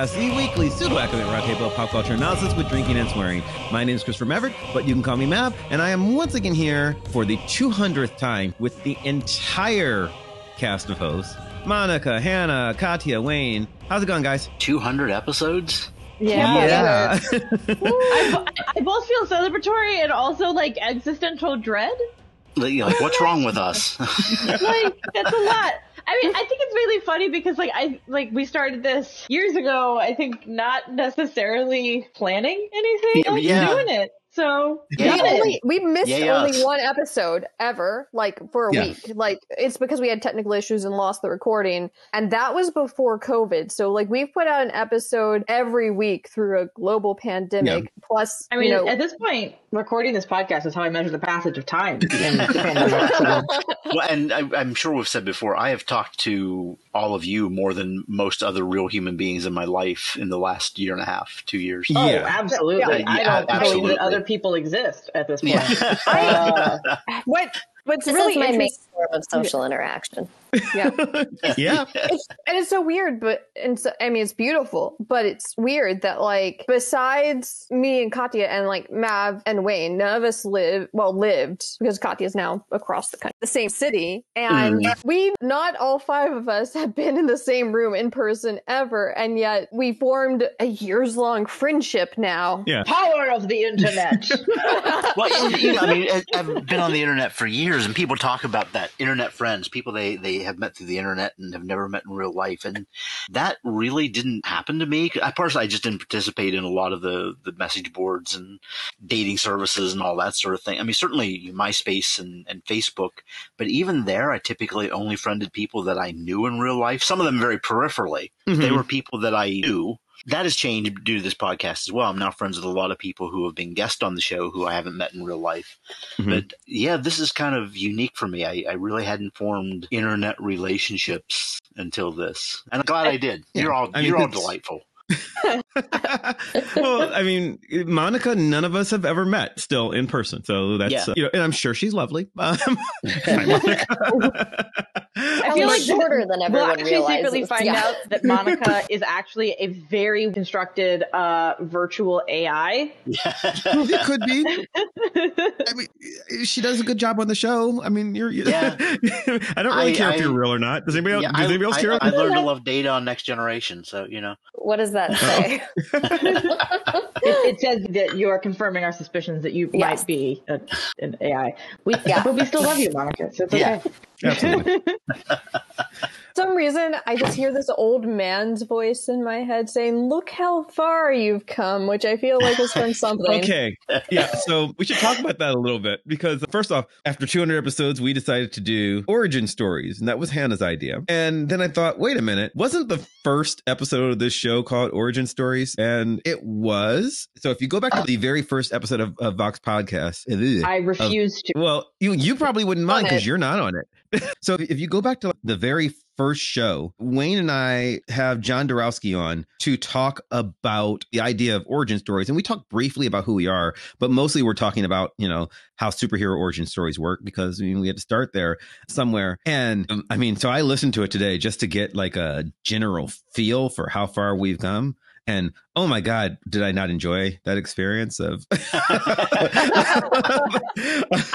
Vox Popcast, the weekly pseudo-academic roundtable pop culture analysis with drinking and swearing. My name is Christopher Maverick, but you can call me Mav, and I am once again here for the 200th time with the entire cast of hosts. Monica, Hannah, Katya, Wayne. How's it going, guys? 200 episodes? Yeah. Yeah. I, I both feel celebratory and also like existential dread. Like, like, what's wrong with us? Like that's a lot. I mean, I think it's really funny because like I like we started this years ago. I think not necessarily planning anything, Yeah, like yeah. doing it. So Yeah. done it. only, we missed Yeah, only one episode ever, like for a Yeah. week. Like it's because we had technical issues and lost the recording, and that was before COVID. So like we've put out an episode every week through a global pandemic. Plus, I mean, you know, at this point, recording this podcast is how I measure the passage of time. in the pandemic. So- well, and I, I'm sure we've said before, I have talked to all of you more than most other real human beings in my life in the last year and a half, two years. Oh, Yeah. absolutely. Yeah, I don't believe absolutely. that other people exist at this point. Yeah. Uh, what what's This really is my main interesting. Form of social interaction. Yeah. yeah. it's, and it's so weird, but and so, I mean, it's beautiful, but it's weird that like besides me and Katya and like Mav and Wayne, none of us live well lived because Katya's now across the country, the same city, and mm. we not all five of us have been in the same room in person ever, and yet we formed a years long friendship now. Yeah. power of the internet. well, you- you know, I mean, I've been on the internet for years, and people talk about that internet friends, people they they have met through the internet and have never met in real life, and that really didn't happen to me. I personally, I just didn't participate in a lot of the the message boards and dating services and all that sort of thing. I mean, certainly MySpace and, and Facebook, but even there, I typically only friended people that I knew in real life. Some of them very peripherally. They Mhm. were people that I knew. That has changed due to this podcast as well. I'm now friends with a lot of people who have been guests on the show who I haven't met in real life. Mhm. But yeah, this is kind of unique for me. I, I really hadn't formed internet relationships until this, and I'm glad I did. Yeah. You're all I mean, you're all delightful. well, I mean, Monica, none of us have ever met still in person. So that's, Yeah. uh, you know, and I'm sure she's lovely. Um, hi, Monica. I feel like shorter than we'll actually realizes. secretly find Yeah. out that Monica is actually a very constructed uh, virtual AI. Yeah, it could be. I mean, she does a good job on the show. I mean, you're. you Yeah. I don't really I- care if you're real or not. Does anybody else? Yeah, does I, anybody else care? I learned to love data on Next Generation, so you know. What does that Oh. say? It, it says that you are confirming our suspicions that you Yes. might be a, an AI. We, Yeah. But we still love you, Monica. So it's Yeah. okay. Absolutely. For some reason, I just hear this old man's voice in my head saying, "Look how far you've come," which I feel like is from something. Okay. Yeah. So we should talk about that a little bit because, first off, after 200 episodes, we decided to do origin stories, and that was Hannah's idea. And then I thought, wait a minute, wasn't the first episode of this show called Origin Stories? And it was. So if you go back to the very first episode of, of Vox Popcast, ugh, I refuse to. well, you you probably wouldn't mind because you're not on it. so if you go back to the very first show, Wayne and I have John Dorowski on to talk about the idea of origin stories, and we talk briefly about who we are, but mostly we're talking about you know how superhero origin stories work because I mean we had to start there somewhere. And um, I mean, so I listened to it today just to get like a general feel for how far we've come. And oh my God, did I not enjoy that experience of? I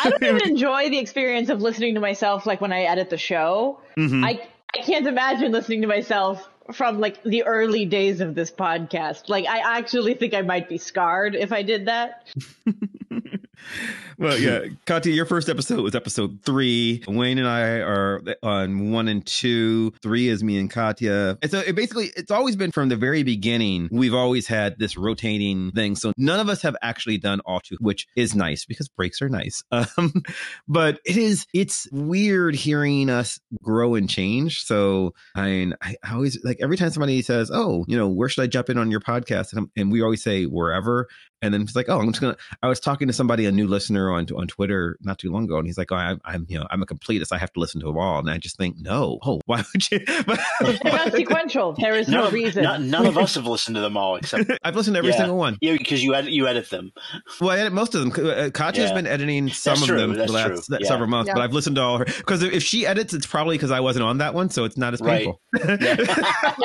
don't even enjoy the experience of listening to myself like when I edit the show. Mhm. I I can't imagine listening to myself from like the early days of this podcast. Like I actually think I might be scarred if I did that. well, yeah, Katya, your first episode was episode three. Wayne and I are on one and two. Three is me and Katya. And so it basically, it's always been from the very beginning. We've always had this rotating thing. So none of us have actually done all two, which is nice because breaks are nice. Um, but it is, it's weird hearing us grow and change. So I mean, I always like every time somebody says, "Oh, you know, where should I jump in on your podcast?" and, and we always say wherever. And then he's like, oh, I'm just gonna. I was talking to somebody, a new listener listener on on Twitter not too long ago, and he's like, oh, I, I'm you know I'm a completist. I have to listen to them all, and I just think, no, oh, why would you? They're not sequential. There is no, None, of, reason. none, none of us have listened to them all except I've listened to every Yeah. single one. you because you edit you edit them. Well, I edit most of them. Uh, Katya's Yeah. been editing some That's of them for the last yeah. several months, Yeah. but I've listened to all her. Because if she edits, it's probably because I wasn't on that one, so it's not as Right. painful.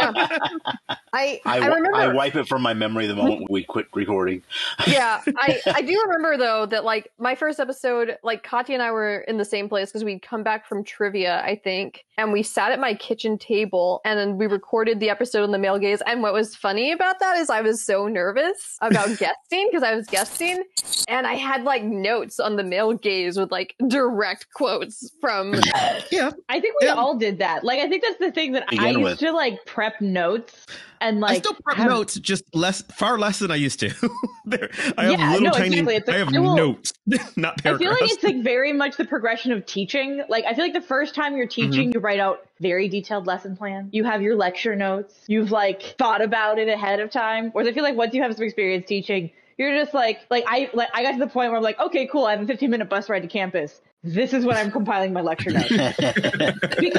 I I, I, remember I wipe it from my memory the moment we quit recording. Yeah, I, I do remember though that like my first episode, like Katya and I were in the same place because we'd come back from trivia, I think, and we sat at my kitchen table and then we recorded the episode on the male gaze. And what was funny about that is I was so nervous about guesting because I was guesting, and I had like notes on the male gaze with like direct quotes from. yeah, I think we Yeah. all did that. Like, I think that's the thing that I used with. to like prep notes and like I still prep have- notes, just less, far less than I used to. there, I have Yeah, little no, tiny. exactly. I have I will- notes, not paragraphs. I feel like it's like very much the progression of teaching. Like I feel like the first time you're mm-hmm. teaching, you write out very detailed lesson plan. You have your lecture notes. You've like thought about it ahead of time. Whereas I feel like once you have some experience teaching, you're just like like I like I got to the point where I'm like, okay, cool. I have a 15 minute bus ride to campus. This is when I'm compiling my lecture notes because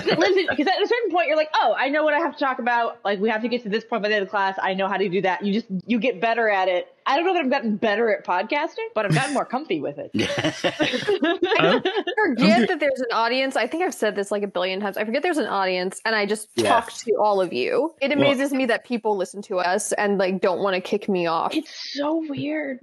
it lives in, because at a certain point you're like, oh, I know what I have to talk about. Like we have to get to this point by the end of the class. I know how to do that. You just you get better at it. I don't know that I've gotten better at podcasting, but I've gotten more comfy with it. Huh? forget that there's an audience. I think I've said this like a billion times. I forget there's an audience, and I just Yeah. talk to all of you. It amazes me that people listen to us and like don't want to kick me off. It's so weird.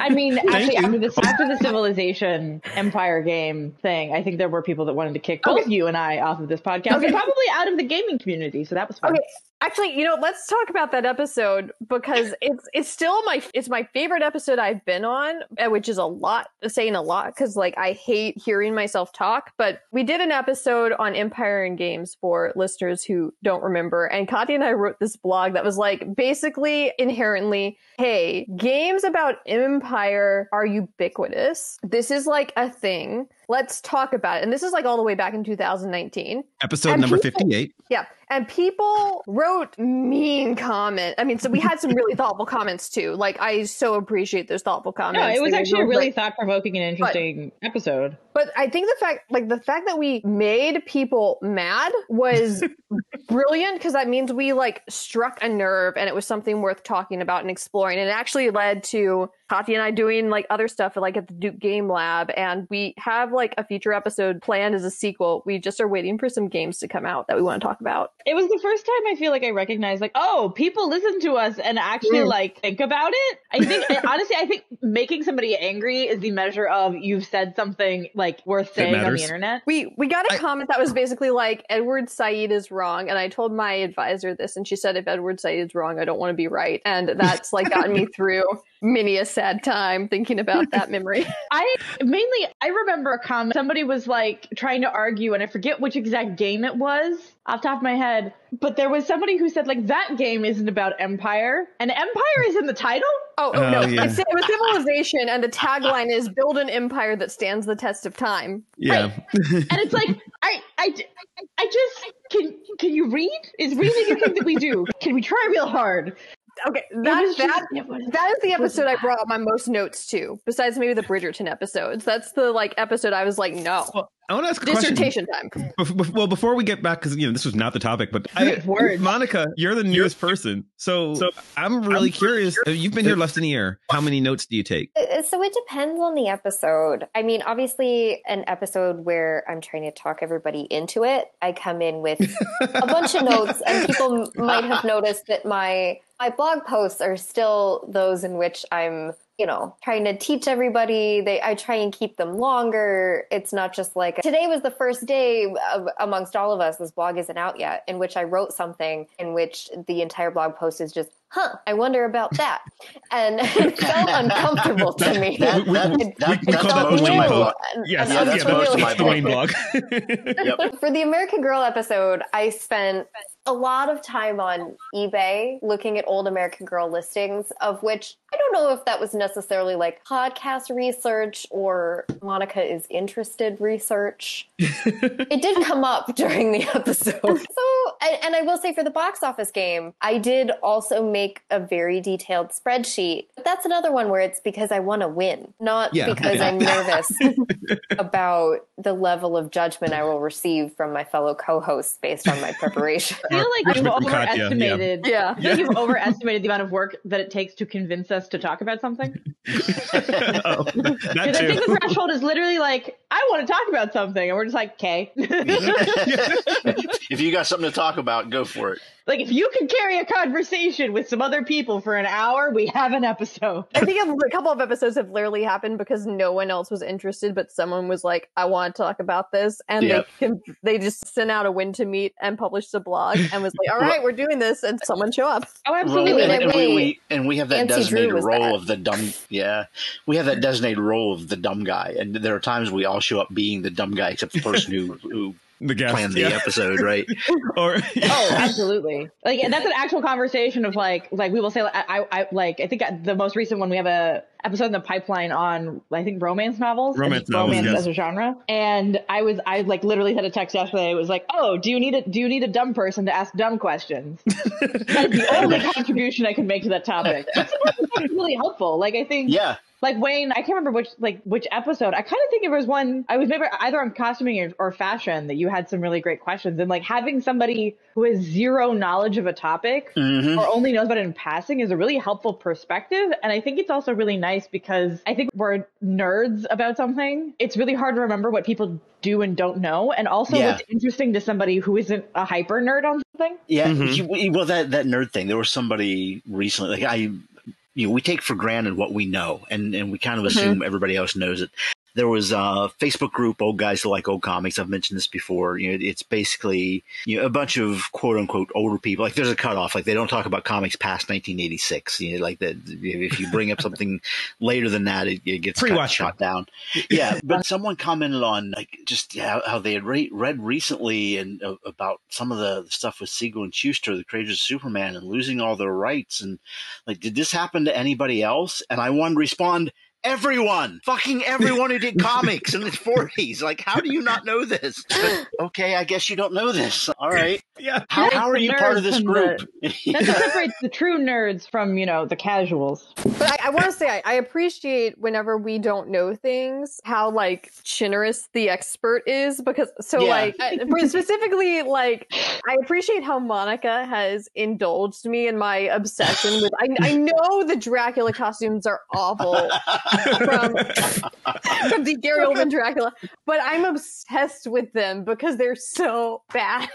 I mean, actually, you. after this, after the Civilization Empire game thing, I think there were people that wanted to kick both Okay. you and I off of this podcast, Okay. and probably out of the gaming community. So that was fun. Okay, actually, you know, let's talk about that episode because it's it's still my it's my favorite episode I've been on, uh, which is a lot saying a lot because like I hate hearing myself talk. But we did an episode on Empire and Games for listeners who don't remember, and Katya and I wrote this blog that was like basically inherently, hey, games about Empire are ubiquitous. This is like a thing. Let's talk about it. And this is like all the way back in 2019. Episode And number people- fifty-eight. Yeah. And people wrote mean comment. I mean, so we had some really thoughtful comments too. Like I so appreciate those thoughtful comments. No, it was They actually a really thought provoking and interesting episode. but I think the fact like the fact that we made people mad was brilliant because that means we like struck a nerve and it was something worth talking about and exploring. And it actually led to Katya and I doing like other stuff like at the Duke Game Lab and we have like a future episode planned as a sequel. We just are waiting for some games to come out that we want to talk about. It was the first time I feel like I recognized, like, oh, people listen to us and actually Mm. like think about it. I think, honestly, I think making somebody angry is the measure of you've said something like worth saying on the internet. We we got a I- comment that was basically like Edward Said is wrong, and I told my advisor this, and she said if Edward Said is wrong, I don't want to be right, and that's like gotten me through many a sad time thinking about that memory. I mainly I remember a comment somebody was like trying to argue and I forget which exact game it was off the top of my head, but there was somebody who said like that game isn't about empire and empire is in the title. Oh, oh, no, yeah. it's, it was civilization, and the tagline is "Build an empire that stands the test of time." Yeah. And it's like I I I just can can you read? Is reading a thing that we do? Can we try real hard? Okay, that just- that it was- that is the episode I brought my most notes to, besides maybe the Bridgerton episodes. That's the like episode I was like, no, Well, I want to ask a question. dissertation time. Bef- bef- Well, before we get back, because you know this was not the topic, but I, Words. Monica, you're the newest person, so, I'm really curious. uh, You've been here less than a year. How many notes do you take? So it depends on the episode. I mean, obviously, an episode where I'm trying to talk everybody into it, I come in with a bunch of notes, and people might have noticed that my my blog posts are still those in which I'm, you know, trying to teach everybody. They I try and keep them longer. It's not just like today was the first day of, amongst all of us. This blog isn't out yet, in which I wrote something in which the entire blog post is just. Huh, I wonder about that. And it felt uncomfortable to me. That, We- that, we- that, we that's call that most the of my Wayne blog. And- Yes, and yeah, that's most of my the Wayne blog. Yep. For the American Girl episode, I spent a lot of time on eBay looking at old American Girl listings, of which I don't know if that was necessarily like podcast research or Monica is interested research. it did come up during the episode. So and, and I will say for the box office game, I did also make a very detailed spreadsheet. But that's another one where it's because I want to win, not Yeah. because Yeah. I'm nervous about the level of judgment I will receive from my fellow co-hosts based on my preparation. I feel like you've Judgment from Katya, yeah. overestimated. Yeah. I feel like you've overestimated the amount of work that it takes to convince us to talk about something. oh, that Because I think the threshold is literally like, I want to talk about something, and we're just like, okay. if you got something to talk about, go for it. like if you can carry a conversation with some other people for an hour, we have an episode. I think a, a couple of episodes have literally happened because no one else was interested, but someone was like, "I want to talk about this," and Yep. they can, they just sent out a win to meet and published a blog and was like, "All right, we're doing this," and someone show up. Oh, absolutely. mean, and, and we, we and we have that Nancy designated role that. of the dumb. Yeah, we have that designated role of the dumb guy, and there are times we all show up being the dumb guy, except the person who who The guest. planned the yeah. episode, right? Or Oh, absolutely. Like that's an actual conversation of like like we will say like, I I like I think the most recent one we have a episode in the pipeline on I think romance novels. Romance novels, romance yes. as a genre. And I was I like literally had a text yesterday. It was like, oh, do you need a do you need a dumb person to ask dumb questions? That's the only contribution I can make to that topic. That's really helpful. Like I think Yeah, like Wayne, I can't remember which like which episode. I kind of think it was one I was maybe either on costuming or, or fashion that you had some really great questions and like having somebody who has zero knowledge of a topic Mhm. or only knows about it in passing is a really helpful perspective. And I think it's also really nice because I think we're nerds about something. It's really hard to remember what people do and don't know, and also Yeah. what's interesting to somebody who isn't a hyper nerd on something. yeah. Mhm. Well, that that nerd thing. There was somebody recently. Like I, you know, we take for granted what we know, and and we kind of assume everybody else knows it. There was a Facebook group, old guys who like old comics. I've mentioned this before. You know, it's basically you know a bunch of quote unquote older people. Like there's a cutoff. Like they don't talk about comics past 1986. You know, like that. If you bring up something later than that, it, it gets cut, Pre-Watchmen. shot down. Yeah, but someone commented on like just how, how they had re- read recently and uh, about some of the, the stuff with Siegel and Shuster, the creators of Superman, and losing all their rights. And like, did this happen to anybody else? And I wanted to respond. Everyone, fucking everyone who did comics in the 40s. Like, how do you not know this? But, okay, I guess you don't know this. All right. Yeah. How, how are you part of this from group? That separates the true nerds from, you know, the casuals. But I, I want to say I, I appreciate whenever we don't know things how like generous the expert is because so Yeah. like I- uh, specifically like I appreciate how Monica has indulged me in my obsession with I, I know the Dracula costumes are awful from from the Gary Oldman Dracula, but I'm obsessed with them because they're so bad.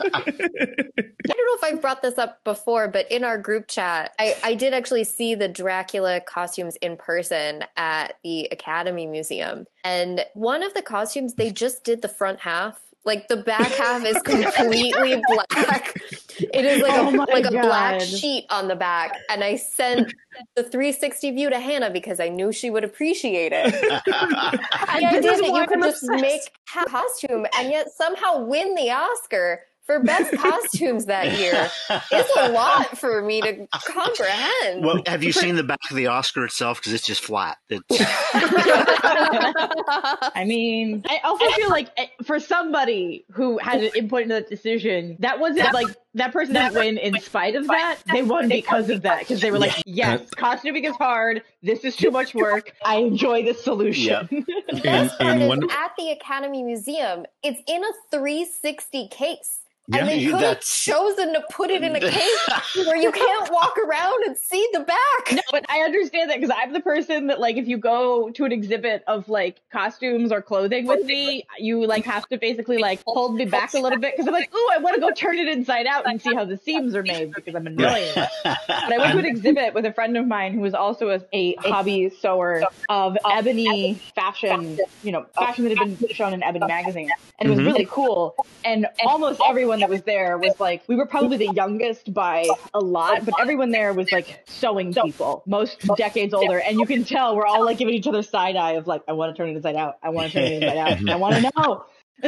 I don't know if I've brought this up before, but in our group chat, I, I did actually see the Dracula costumes in person at the Academy Museum. And one of the costumes, they just did the front half. Like the back half is completely black. It is like Oh a my like a black sheet on the back. And I sent the 360 view to Hannah because I knew she would appreciate it. The idea that you could just make a costume and yet somehow win the Oscar for best costumes that year is a lot for me to comprehend. well, have you seen the back of the Oscar itself? Because it's just flat. It's, I mean, I also feel like eh, for somebody who had an input into that decision, that wasn't like that person didn't win in spite of that. They won because of that because they were like, yes, costuming is hard. This is too much work. I enjoy this solution. the In- best part in is one- at the Academy Museum, it's in a 360 case. Yeah, and they could have chosen to put it in a case where you can't walk around and see the back. No, but I understand that because I'm the person that like if you go to an exhibit of like costumes or clothing with me, you like have to basically like hold me back a little bit because I'm like, oh, I want to go turn it inside out and see how the seams are made because I'm annoying. But I went to an exhibit with a friend of mine who was also a, a hobby sewer of ebony fashion, you know, fashion that had been shown in Ebony magazine, and it was Mhm. really cool. And almost everyone that was there was like, we were probably the youngest by a lot, but everyone there was like sewing people, most decades older, and you can tell we're all like giving each other side eye of like, I want to turn it inside out, I want to turn it inside out, I want to know.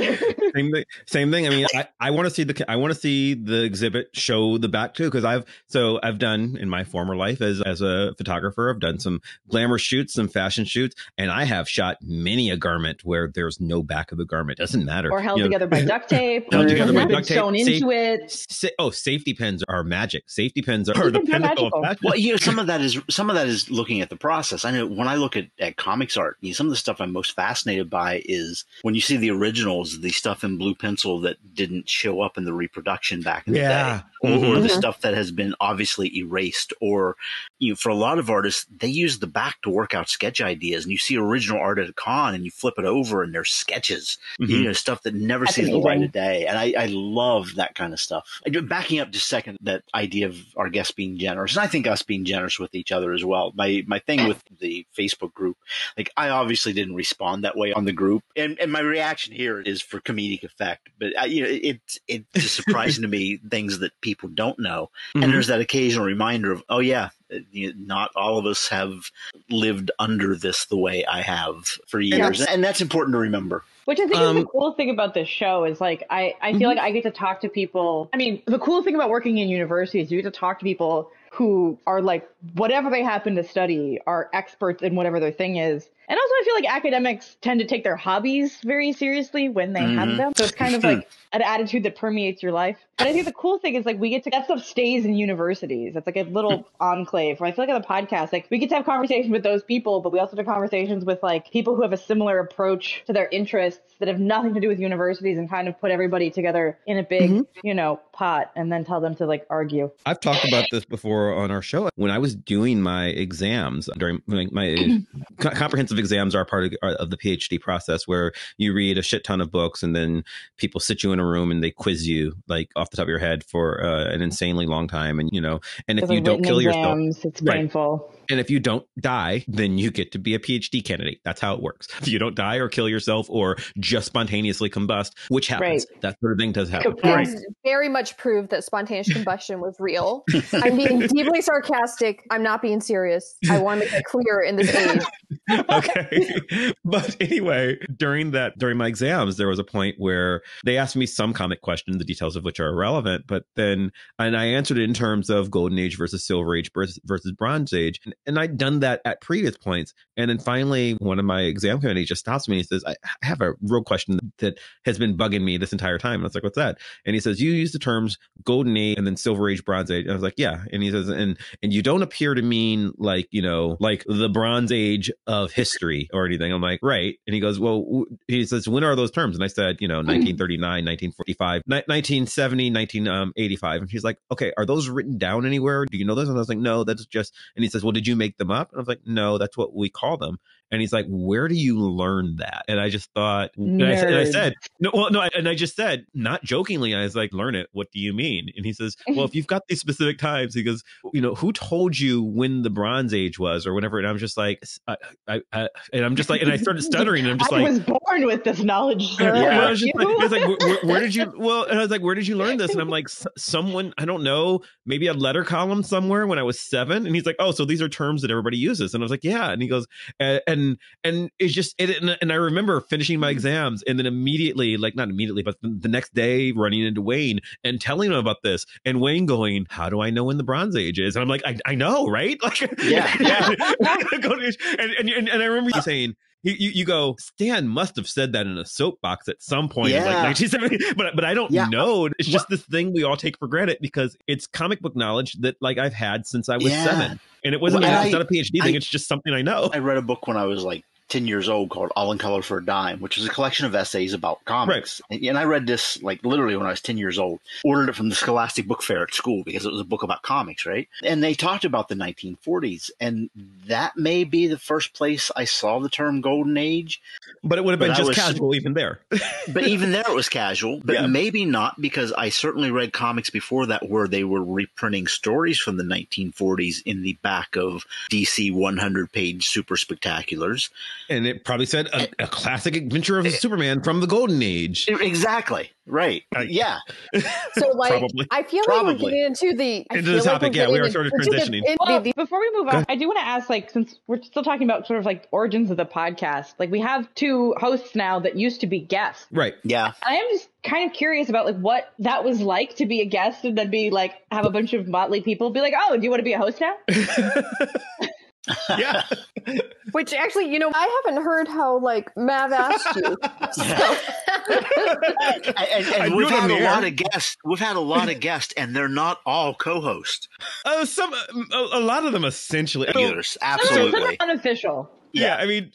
same thing. Same thing. I mean, I, I want to see the I want to see the exhibit show the back too because I've so I've done in my former life as as a photographer. I've done some glamour shoots, some fashion shoots, and I have shot many a garment where there's no back of the garment. Doesn't matter. Or held You know, together by duct tape. Held or together by duct tape. Sewn Safe- into it. Sa- oh, safety pins are magic. Safety pins are Safety the pins are pinnacle of magical. fashion. Well, you know, some of that is some of that is looking at the process. I know when I look at, at comics art, you know, some of the stuff I'm most fascinated by is when you see the originals, the stuff in blue pencil that didn't show up in the reproduction back in the Yeah. day, or, or the stuff that has been obviously erased. Or you know, for a lot of artists, they use the back to work out sketch ideas, and you see original art at a con, and you flip it over, and there's sketches Mhm. you know, stuff that never That's sees the light of day. And I, I love that kind of stuff. Backing up just a second, that idea of our guests being generous, and I think us being generous with each other as well. My my thing with the Facebook group, like I obviously didn't respond that way on the group, and and my reaction here is for comedic effect. But I, you know, it it's surprising to me things that people don't know, Mhm. and there's that occasional reminder of, oh yeah. uh, you know, Not all of us have lived under this the way I have for years, and that's important to remember. Which I think is Um, the coolest thing about this show is like I, I feel Mhm. like I get to talk to people. I mean, the cool thing about working in university is you get to talk to people who are like whatever they happen to study are experts in whatever their thing is. And also I feel like academics tend to take their hobbies very seriously when they have Mhm. them. So it's kind of like an attitude that permeates your life. But I think the cool thing is like we get to that stuff stays in universities. It's like a little enclave where I feel like on the podcast, like we get to have conversations with those people, but we also have conversations with like people who have a similar approach to their interests that have nothing to do with universities and kind of put everybody together in a big, Mhm. you know, pot and then tell them to like argue. I've talked about this before on our show. When I was doing my exams during my, my co- comprehensive exams are part of, are of the PhD process, where you read a shit ton of books and then people sit you in a room and they quiz you like off the top of your head for uh, an insanely long time, and you know, and if you don't written kill yourself, exams, it's Right. painful. And if you don't die, then you get to be a PhD candidate. That's how it works. If you don't die or kill yourself or just spontaneously combust, which happens, that sort of thing does happen. Right. Very much proved that spontaneous combustion was real. I'm being deeply sarcastic. I'm not being serious. I want to make it clear in this age. okay. But anyway, during that during my exams, there was a point where they asked me some comic question, the details of which are irrelevant, but then and I answered it in terms of golden age versus silver age versus, versus bronze age. And, and I'd done that at previous points. And then finally one of my exam committee just stops me and he says, I have a real question that has been bugging me this entire time. And I was like, what's that? And he says, You use the terms golden age and then silver age, bronze age. And I was like, Yeah. And he says, and and you don't appear to mean like, you know, like the bronze age of history or anything. I'm like, right. And he goes, Well, he says, When are those terms? And I said, you know, hmm. 1939, 1945, ni- 1970, 1985. Um, and he's like, Okay, are those written down anywhere? Do you know those? And I was like, No, that's just and he says, Well, did you make them up? And I was like, No, that's what we call them. And he's like, "Where do you learn that?" And I just thought, and I, said- and I said, "No, well, no," and I just said, not jokingly, I was like, "Learn it. What do you mean?" And he says, "Well, if you've got these specific times, he goes, you know, who told you when the Bronze Age was or whatever?" And I'm just like, I, I, I and I'm just like, and I started stuttering, and I'm just I like, "I was born with this knowledge, sir. and I was like, was like, where, where- did you? Well, and I was like, where did you learn this? And I'm like, "S- someone, I don't know, maybe a letter column somewhere when I was seven. And he's like, oh, so these are terms that everybody uses. And I was like, yeah. And he goes, and and, and it's just, it, and, and I remember finishing my hmm. exams and then immediately, like not immediately, but the, the next day, running into Wayne and telling him about this, and Wayne going, how do I know when the Bronze Age is? And I'm like, I, I know, right? Like, Yeah, yeah. and, and, and, and I remember you saying. You, you, you go, Stan must have said that in a soapbox at some point in like Yeah. 1970, but but I don't Yeah. know. It's just this thing we all take for granted because it's comic book knowledge that like I've had since I was Yeah. seven, and it wasn't. Well, it's I- not a PhD I- thing. It's just something I know. I read a book when I was like 10 years old called All in Color for a Dime, which is a collection of essays about comics. And I read this like literally when I was 10 years old. Ordered it from the Scholastic Book Fair at school because it was a book about comics, right? And they talked about the 1940s. And that may be the first place I saw the term Golden Age. But it would have been But just was- casual even there. But even there it was casual. But Yeah. maybe not because I certainly read comics before that where they were reprinting stories from the 1940s in the back of DC 100 page super spectaculars. And it probably said a, a classic adventure of Superman from the Golden Age. Exactly. Right. Uh, yeah. So like, Probably. I feel like we're getting into the I Into the topic, we're yeah, we are sort of into the- transitioning. in- Well, before we move on, I do want to ask, like, since we're still talking about sort of like origins of the podcast, like we have two hosts now that used to be guests. Right. Yeah. I am just kind of curious about like what that was like to be a guest and then be like have a bunch of motley people be like, oh, do you want to be a host now? Yeah. Which actually, you know, I haven't heard how like Mav asked you. So, And, and- and we've do it on had a air. lot of guests. We've had a lot of guests, and they're not all co-hosts. Uh, some a, a lot of them essentially. So- Regulars. Some are Absolutely. unofficial. yeah, I mean,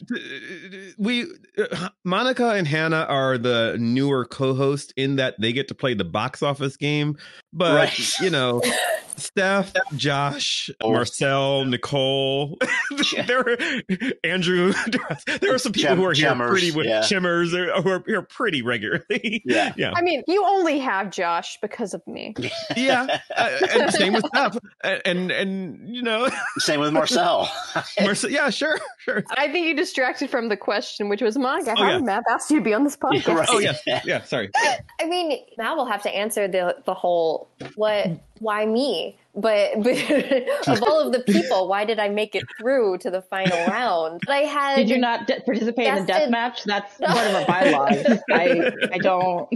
we uh, Monica and Hannah are the newer co-hosts in that they get to play the box office game, but Right. you know, Steph, Josh, Marcel, Nicole, there, Andrew. There are some people Chem- who are here Chemmers, pretty with yeah. Chimmers who are here pretty regularly. Yeah. yeah, I mean, you only have Josh because of me. yeah. Uh, and same with Steph, and and, and you know, Same with Marcel. Marcel, yeah, sure, sure. I think you distracted from the question, which was Monica. Oh, How yeah. did Mav ask you to be on this podcast? Right. Oh yeah, yeah. Sorry. I mean, Mav will have to answer the the whole what why me? But, but of all of the people, why did I make it through to the final round? But I had Did you not de- participate in the death match? That's one of our bylaws. I I don't.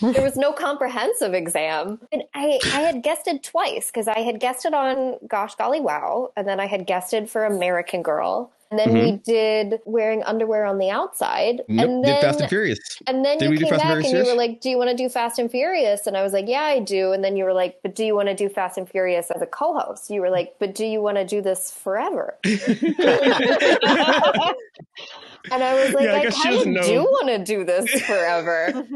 there was no comprehensive exam. And I, I had guested twice because I had guested on Gosh Golly Wow, and then I had guested for American Girl. And then we did wearing underwear on the outside. Mm-hmm. Nope, and did then Fast and Furious. And then Did we you do came Fast and back and Furious? you were like, "Do you want to do Fast and Furious?" And I was like, "Yeah, I do." And then you were like, "But do you want to do Fast and Furious as a co-host?" You were like, "But do you want to do this forever?" And I was like, Yeah, I "I, guess she kind doesn't of do want to do this forever."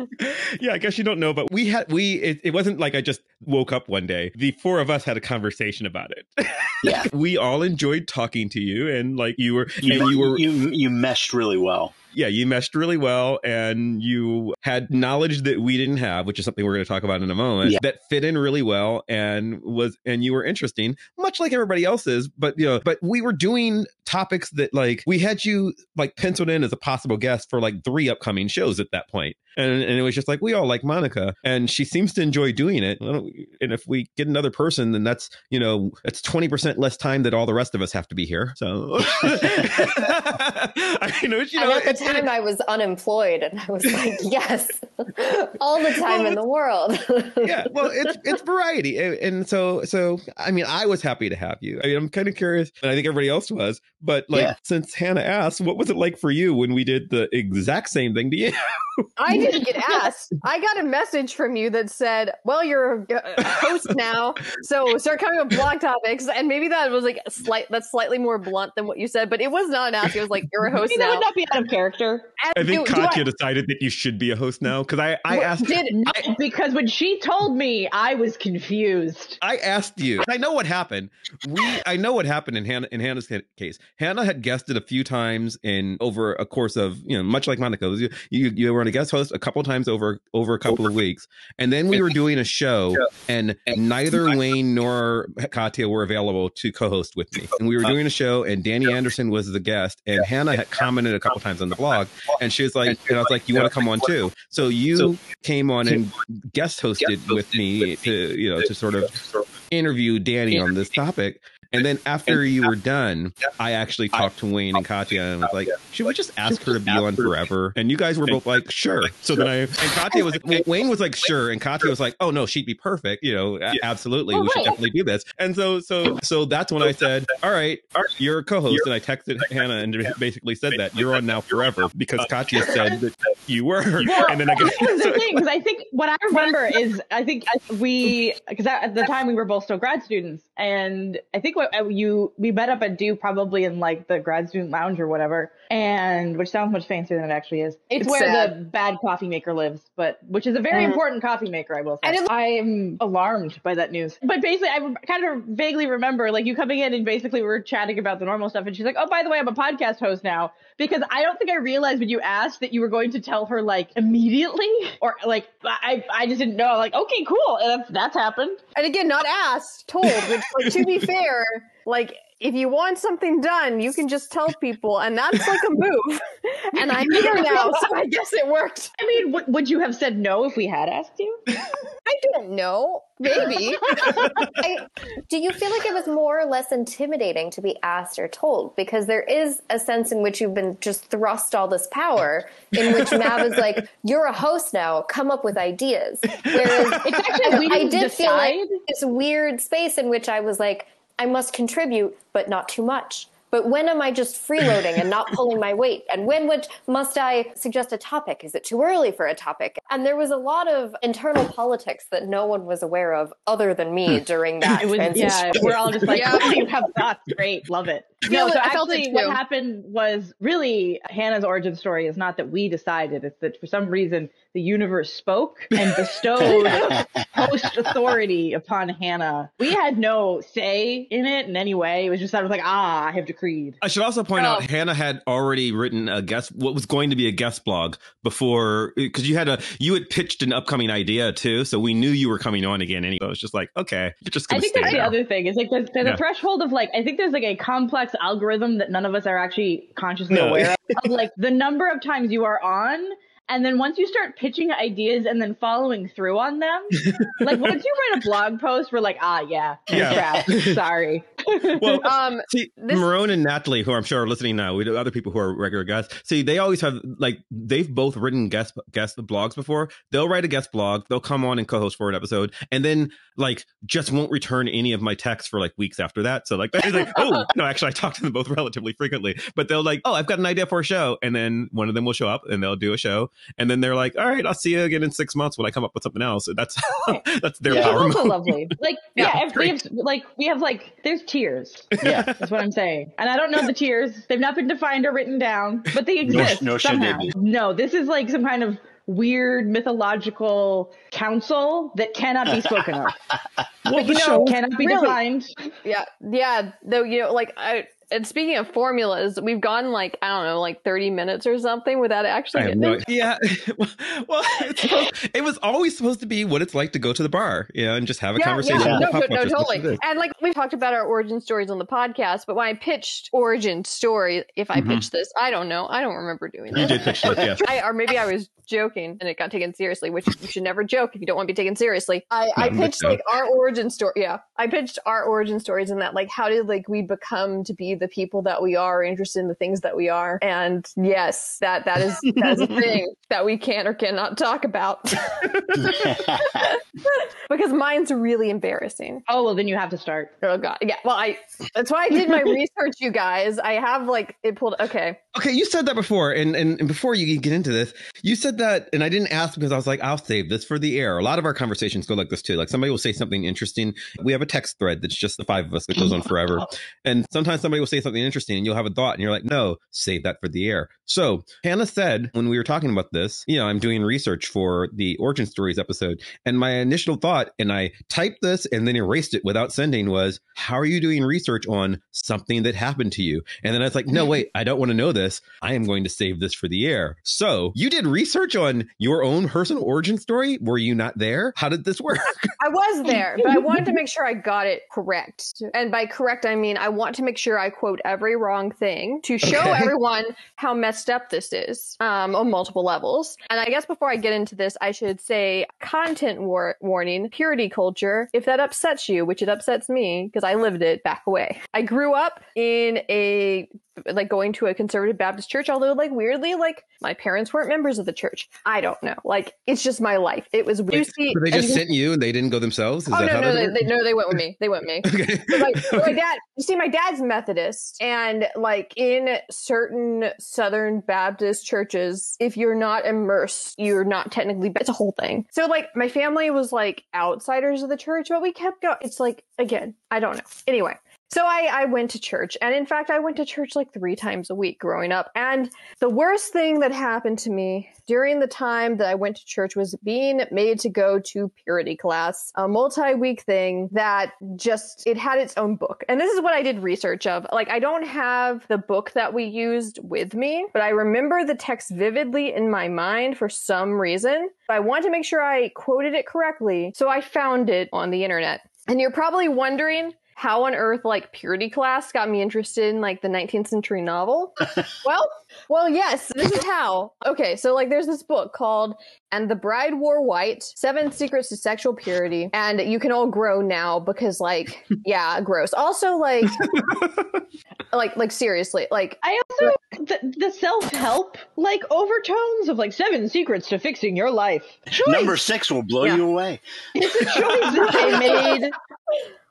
yeah, I guess you don't know, but we had we it, it wasn't like I just woke up one day. The four of us had a conversation about it. Yeah. we all enjoyed talking to you, and like you were, You, and you were, you you meshed really well. yeah, you meshed really well, and you had knowledge that we didn't have, which is something we're going to talk about in a moment. Yeah. That fit in really well, and was, and you were interesting, much like everybody else's. But you know, but we were doing topics that like we had you like penciled in as a possible guest for like three upcoming shows at that point. And, and it was just like we all like Monica, and she seems to enjoy doing it. And if we get another person, then that's you know that's twenty percent less time that all the rest of us have to be here. So I mean, it- you know, and at the time, I was unemployed, and I was like, "Yes, all the time in the world." yeah, well, it's it's variety, and, and so so I mean, I was happy to have you. I mean, I'm kind of curious, and I think everybody else was. But like, Yeah. since Hannah asked, what was it like for you when we did the exact same thing to you? I didn't get asked. I got a message from you that said, "Well, you're a host now, so start coming with blog topics." And maybe that was like slight that's slightly more blunt than what you said, but it was not an ask. It was like, "You're a host mean, that now." would not be out of character. And I think do- do Katya I- decided that you should be a host now because I I asked did No, because when she told me, I was confused. I asked you. I know what happened. We I know what happened in Hannah in Hannah's case. Hannah had guested a few times in over a course of you know much like Monica. You you, you were on a guest host a couple times over over a couple of weeks, and then we were doing a show, and neither Wayne nor Katya were available to co-host with me. And we were doing a show, and Danny Anderson was the guest, and Hannah had commented a couple times on the blog, and she was like, and I was like, you want to come on too? So you came on and guest hosted with me to you know to sort of interview Danny on this topic. And then after you were done, I actually talked to Wayne and Katya and was like, should we just ask her to be on forever? And you guys were both like, sure. So then I, and Katya was, Wayne was like, sure. And Katya was like, oh no, she'd be perfect. You know, a- absolutely. Oh, We should right. definitely do this. And so, so, so that's when I said, all right, you're a co-host. And I texted Hannah and basically said that you're on now forever because Katya said that you were. And then I That was the guess, thing, because I think what I remember is I think we because at the time we were both still grad students, and I think what you we met up at Do probably in like the grad student lounge or whatever, and which sounds much fancier than it actually is. It's, It's where sad. the bad coffee maker lives, but which is a very Mhm. important coffee maker, I will say. And it- I'm alarmed by that news. But basically, I kind of vaguely remember like you coming in and basically we are chatting about the normal stuff, and she's like, "Oh, by the way, I'm a podcast host now." Because I don't think I realized when you asked that you were going to tell her like immediately, or like I I just didn't know. Like, okay, cool, and that's that's happened. and again, not asked, told. Which, like, to be fair, like if you want something done, you can just tell people, and that's like a move. and I'm here now, so I guess it worked. I mean, w- would you have said no if we had asked you? I don't know. Maybe. I, do you feel like it was more or less intimidating to be asked or told? Because there is a sense in which you've been just thrust all this power, in which Mav is like, "You're a host now. Come up with ideas." Whereas It's actually we I didn't did feel like this weird space in which I was like, "I must contribute, but not too much." But when am I just freeloading and not pulling my weight? And when would must I suggest a topic? Is it too early for a topic? And there was a lot of internal politics that no one was aware of other than me during that was, transition. yeah, we're all just like, Yeah. oh, you have thoughts. Great. Love it. No, so I felt it actually what happened was really Hannah's origin story is not that we decided. It's that for some reason the universe spoke and bestowed host authority upon Hannah. We had no say in it in any way. It was just sort of like, ah, I have decreed. I should also point Oh. out Hannah had already written a guest, what was going to be a guest blog before, because you had a you had pitched an upcoming idea too, so we knew you were coming on again. Anyway, it was just like, okay, you're just I think that's the other thing. Is like there's, there's Yeah. a threshold of like I think there's like a complex algorithm that none of us are actually consciously No. aware of, of like the number of times you are on. And then once you start pitching ideas and then following through on them, like once you write a blog post, we're like, ah, yeah, Yeah. crap, sorry. well, Um, See, This- Marone and Natalie, who I'm sure are listening now, we do other people who are regular guests. See, they always have like they've both written guest guest blogs before. They'll write a guest blog, they'll come on and co-host for an episode, and then like just won't return any of my texts for like weeks after that. So like they're like, oh no, actually I talk to them both relatively frequently, but they'll like, oh, I've got an idea for a show, and then one of them will show up and they'll do a show, and then they're like, all right, I'll see you again in six months when I come up with something else. That's that's their Yeah. It's power also lovely. Like, Yeah, yeah, if we have, like we have like there's tiers. Yeah. That's what I'm saying. And I don't know the tiers. They've not been defined or written down, but they exist. nor should they somehow. No, this is like some kind of weird mythological council that cannot be spoken of. Well, you the know, show- cannot be really- defined. Yeah, yeah. Though you know, like I. And speaking of formulas, we've gone like I don't know, like thirty minutes or something without actually. Getting no Yeah. well, supposed, it was always supposed to be what it's like to go to the bar, you know, and just have a yeah, conversation. yeah, with no, the pop but no, totally. And like we've talked about our origin stories on the podcast, but when I pitched origin story, if I Mhm. pitched this, I don't know, I don't remember doing You that. did pitch it, yes. I, or maybe I was joking and it got taken seriously, which you should never joke if you don't want to be taken seriously. I, I pitched like our origin story. Yeah, I pitched our origin stories and that like how did like we become to be the people that we are, interested in the things that we are. And yes, that that is that is a thing that we can or cannot talk about because mine's really embarrassing. Oh well, then you have to start. Oh god, yeah. Well, I that's why I did my research, you guys. I have like it pulled. Okay, Okay, you said that before, and, and and before you get into this, you said that, and I didn't ask because I was like, I'll save this for the air. A lot of our conversations go like this too. Like somebody will say something interesting. We have a text thread that's just the five of us that goes on forever, and sometimes somebody will say something interesting, and you'll have a thought, and you're like, no, save that for the air. So Hannah said when we were talking about this, you know, I'm doing research for the origin stories episode, and my initial thought, and I typed this and then erased it without sending, was, how are you doing research on something that happened to you? And then I was like, no, wait, I don't want to know this. I am going to save this for the air. So you did research on your own personal origin story. Were you not there? How did this work? I was there, but I wanted to make sure I got it correct. And by correct, I mean I want to make sure I quote every wrong thing to show Okay. everyone how messed up this is um, on multiple levels. And I guess before I get into this, I should say content war- warning, purity culture. If that upsets you, which it upsets me because I lived it, back away. I grew up in a like going to a conservative Baptist church, although like weirdly, like my parents weren't members of the church. I don't know. Like it's just my life. It was weird. So they just sent you and they didn't go themselves? Is Oh that no, how no, they, worked? they, no, they went with me. They went with me. Okay. But, like my dad, you see, my dad's Methodist, and like in certain Southern Baptist churches, if you're not immersed, you're not technically. It's a whole thing. So like my family was like outsiders of the church, but we kept going. It's like again, I don't know. Anyway. So I, I went to church, and in fact, I went to church like three times a week growing up. And the worst thing that happened to me during the time that I went to church was being made to go to purity class, a multi-week thing that just it had its own book. And this is what I did research of. Like I don't have the book that we used with me, but I remember the text vividly in my mind for some reason. I wanted to make sure I quoted it correctly, so I found it on the internet. And you're probably wondering how on earth like purity class got me interested in like the 19th century novel. well, well, yes, this is how. Okay, so like there's this book called And the Bride Wore White: Seven Secrets to Sexual Purity, and you can all grow now because like yeah, gross. Also like like like seriously, like I also the, the self help like overtones of like seven secrets to fixing your life. Choice. Number six will blow Yeah. you away. It's a choice that they made,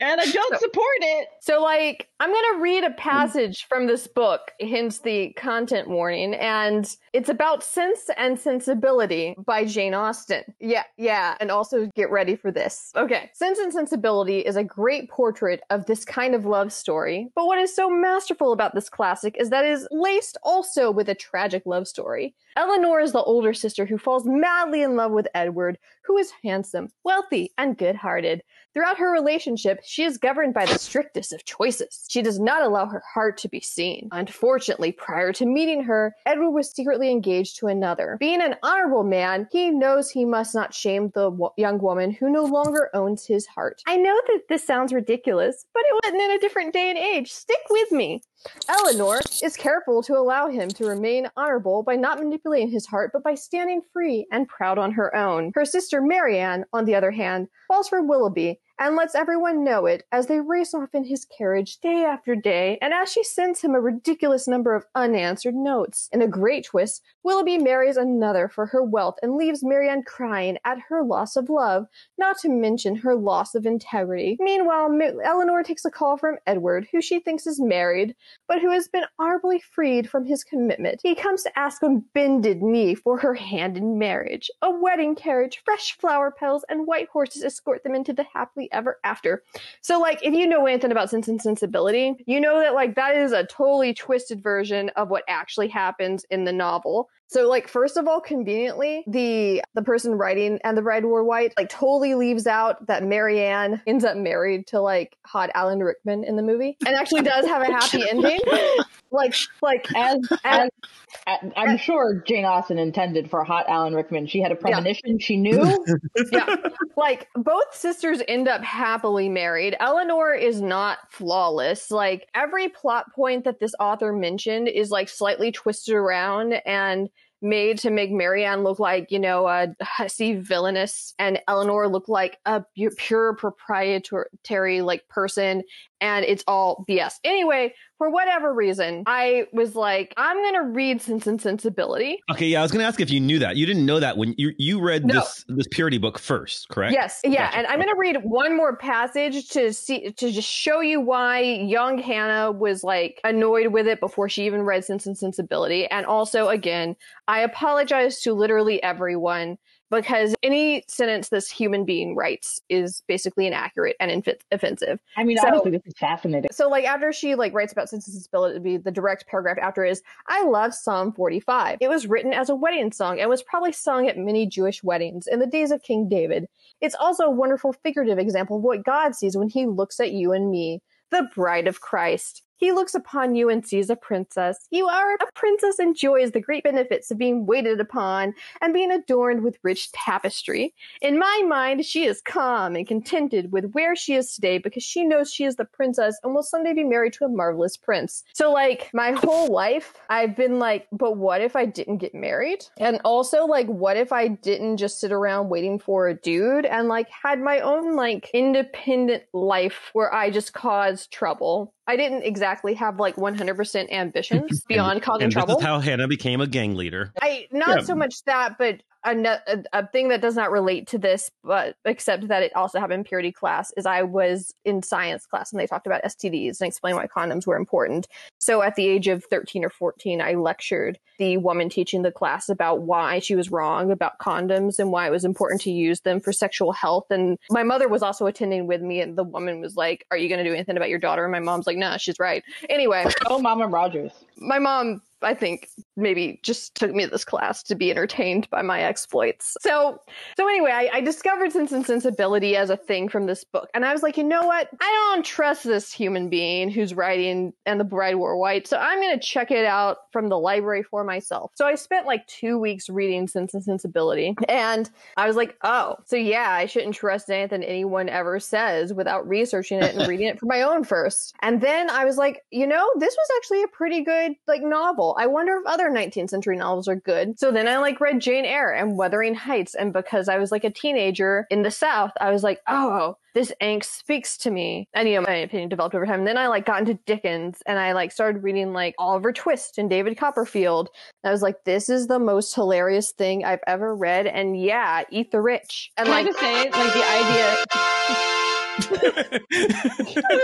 and I don't support it. So, like, I'm going to read a passage from this book, hence the content warning, and it's about Sense and Sensibility by Jane Austen. Yeah, yeah, and also get ready for this. Okay. Sense and Sensibility is a great portrait of this kind of love story, but what is so masterful about this classic is that it is laced also with a tragic love story. Elinor is the older sister who falls madly in love with Edward, who is handsome, wealthy, and good hearted. Throughout her relationship, she is governed by the strictest of choices. She does not allow her heart to be seen. Unfortunately, prior to meeting her, Edward was secretly engaged to another. Being an honorable man, he knows he must not shame the young woman who no longer owns his heart. I know that this sounds ridiculous, but it wasn't in a different day and age. Stick with me. Elinor is careful to allow him to remain honorable by not manipulating his heart, but by standing free and proud on her own. Her sister Marianne, on the other hand, falls for Willoughby and lets everyone know it as they race off in his carriage day after day, and as she sends him a ridiculous number of unanswered notes. In a great twist, Willoughby marries another for her wealth and leaves Marianne crying at her loss of love, not to mention her loss of integrity. Meanwhile, Ma- Elinor takes a call from Edward, who she thinks is married, but who has been honorably freed from his commitment. He comes to ask on bended knee for her hand in marriage. A wedding carriage, fresh flower petals, and white horses escort them into the happily ever after. So, like, if you know anything about Sense and Sensibility, you know that, like, that is a totally twisted version of what actually happens in the novel. So, like, first of all, conveniently, the the person writing and the bride wore white like totally leaves out that Marianne ends up married to like hot Alan Rickman in the movie, and actually does have a happy ending. like, like As, as I'm sure Jane Austen intended for hot Alan Rickman. She had a premonition. She knew. yeah, like both sisters end up happily married. Elinor is not flawless. Like every plot point that this author mentioned is like slightly twisted around and made to make Marianne look like, you know, a hussy villainous and Elinor look like a pure proprietary like person and it's all BS. Anyway, for whatever reason, I was like, I'm going to read Sense and Sensibility. Okay, yeah, I was going to ask if you knew that. You didn't know that when you you read No. this this purity book first, correct? Yes, yeah, Gotcha. and I'm going to read one more passage to see to just show you why young Hannah was like annoyed with it before she even read Sense and Sensibility, and also again, I apologize to literally everyone because any sentence this human being writes is basically inaccurate and inf- offensive. I mean, So- honestly, this is fascinating. So like after she like writes about Sensibility, the direct paragraph after is I love Psalm 45. It was written as a wedding song and was probably sung at many Jewish weddings in the days of King David. It's also a wonderful figurative example of what God sees when he looks at you and me, the bride of Christ. He looks upon you and sees a princess. You are a princess and enjoys the great benefits of being waited upon and being adorned with rich tapestry. In my mind, she is calm and contented with where she is today because she knows she is the princess and will someday be married to a marvelous prince. So, like, my whole life, I've been like, but what if I didn't get married? And also, like, what if I didn't just sit around waiting for a dude and, like, had my own, like, independent life where I just caused trouble? I didn't exactly have like 100% ambitions beyond causing And trouble. this is how Hannah became a gang leader. I not Yeah. so much that, but a, a, thing that does not relate to this, but except that it also happened in purity class is I was in science class and they talked about STDs and explained why condoms were important. So at the age of 13 or 14, I lectured the woman teaching the class about why she was wrong about condoms and why it was important to use them for sexual health. And my mother was also attending with me and the woman was like, are you going to do anything about your daughter? And my mom's like, nah, she's right. Anyway, Oh, Mama Rogers. my mom I think maybe just took me to this class to be entertained by my exploits. So, so anyway, I, I discovered Sense and Sensibility as a thing from this book, and I was like, you know what? I don't trust this human being who's writing "And the Bride Wore White," so I'm going to check it out from the library for myself. So I spent like two weeks reading Sense and Sensibility, and I was like, oh, so yeah, I shouldn't trust anything anyone ever says without researching it and reading it for my own first. And then I was like, you know, this was actually a pretty good like novel. I wonder if other 19th century novels are good. So then I like read Jane Eyre and Wuthering Heights. And because I was like a teenager in the South, I was like, oh, this angst speaks to me. And you know, my opinion developed over time. And then I like got into Dickens and I like started reading like Oliver Twist and David Copperfield. And I was like, this is the most hilarious thing I've ever read. And yeah, eat the rich. And Can like I just say, like the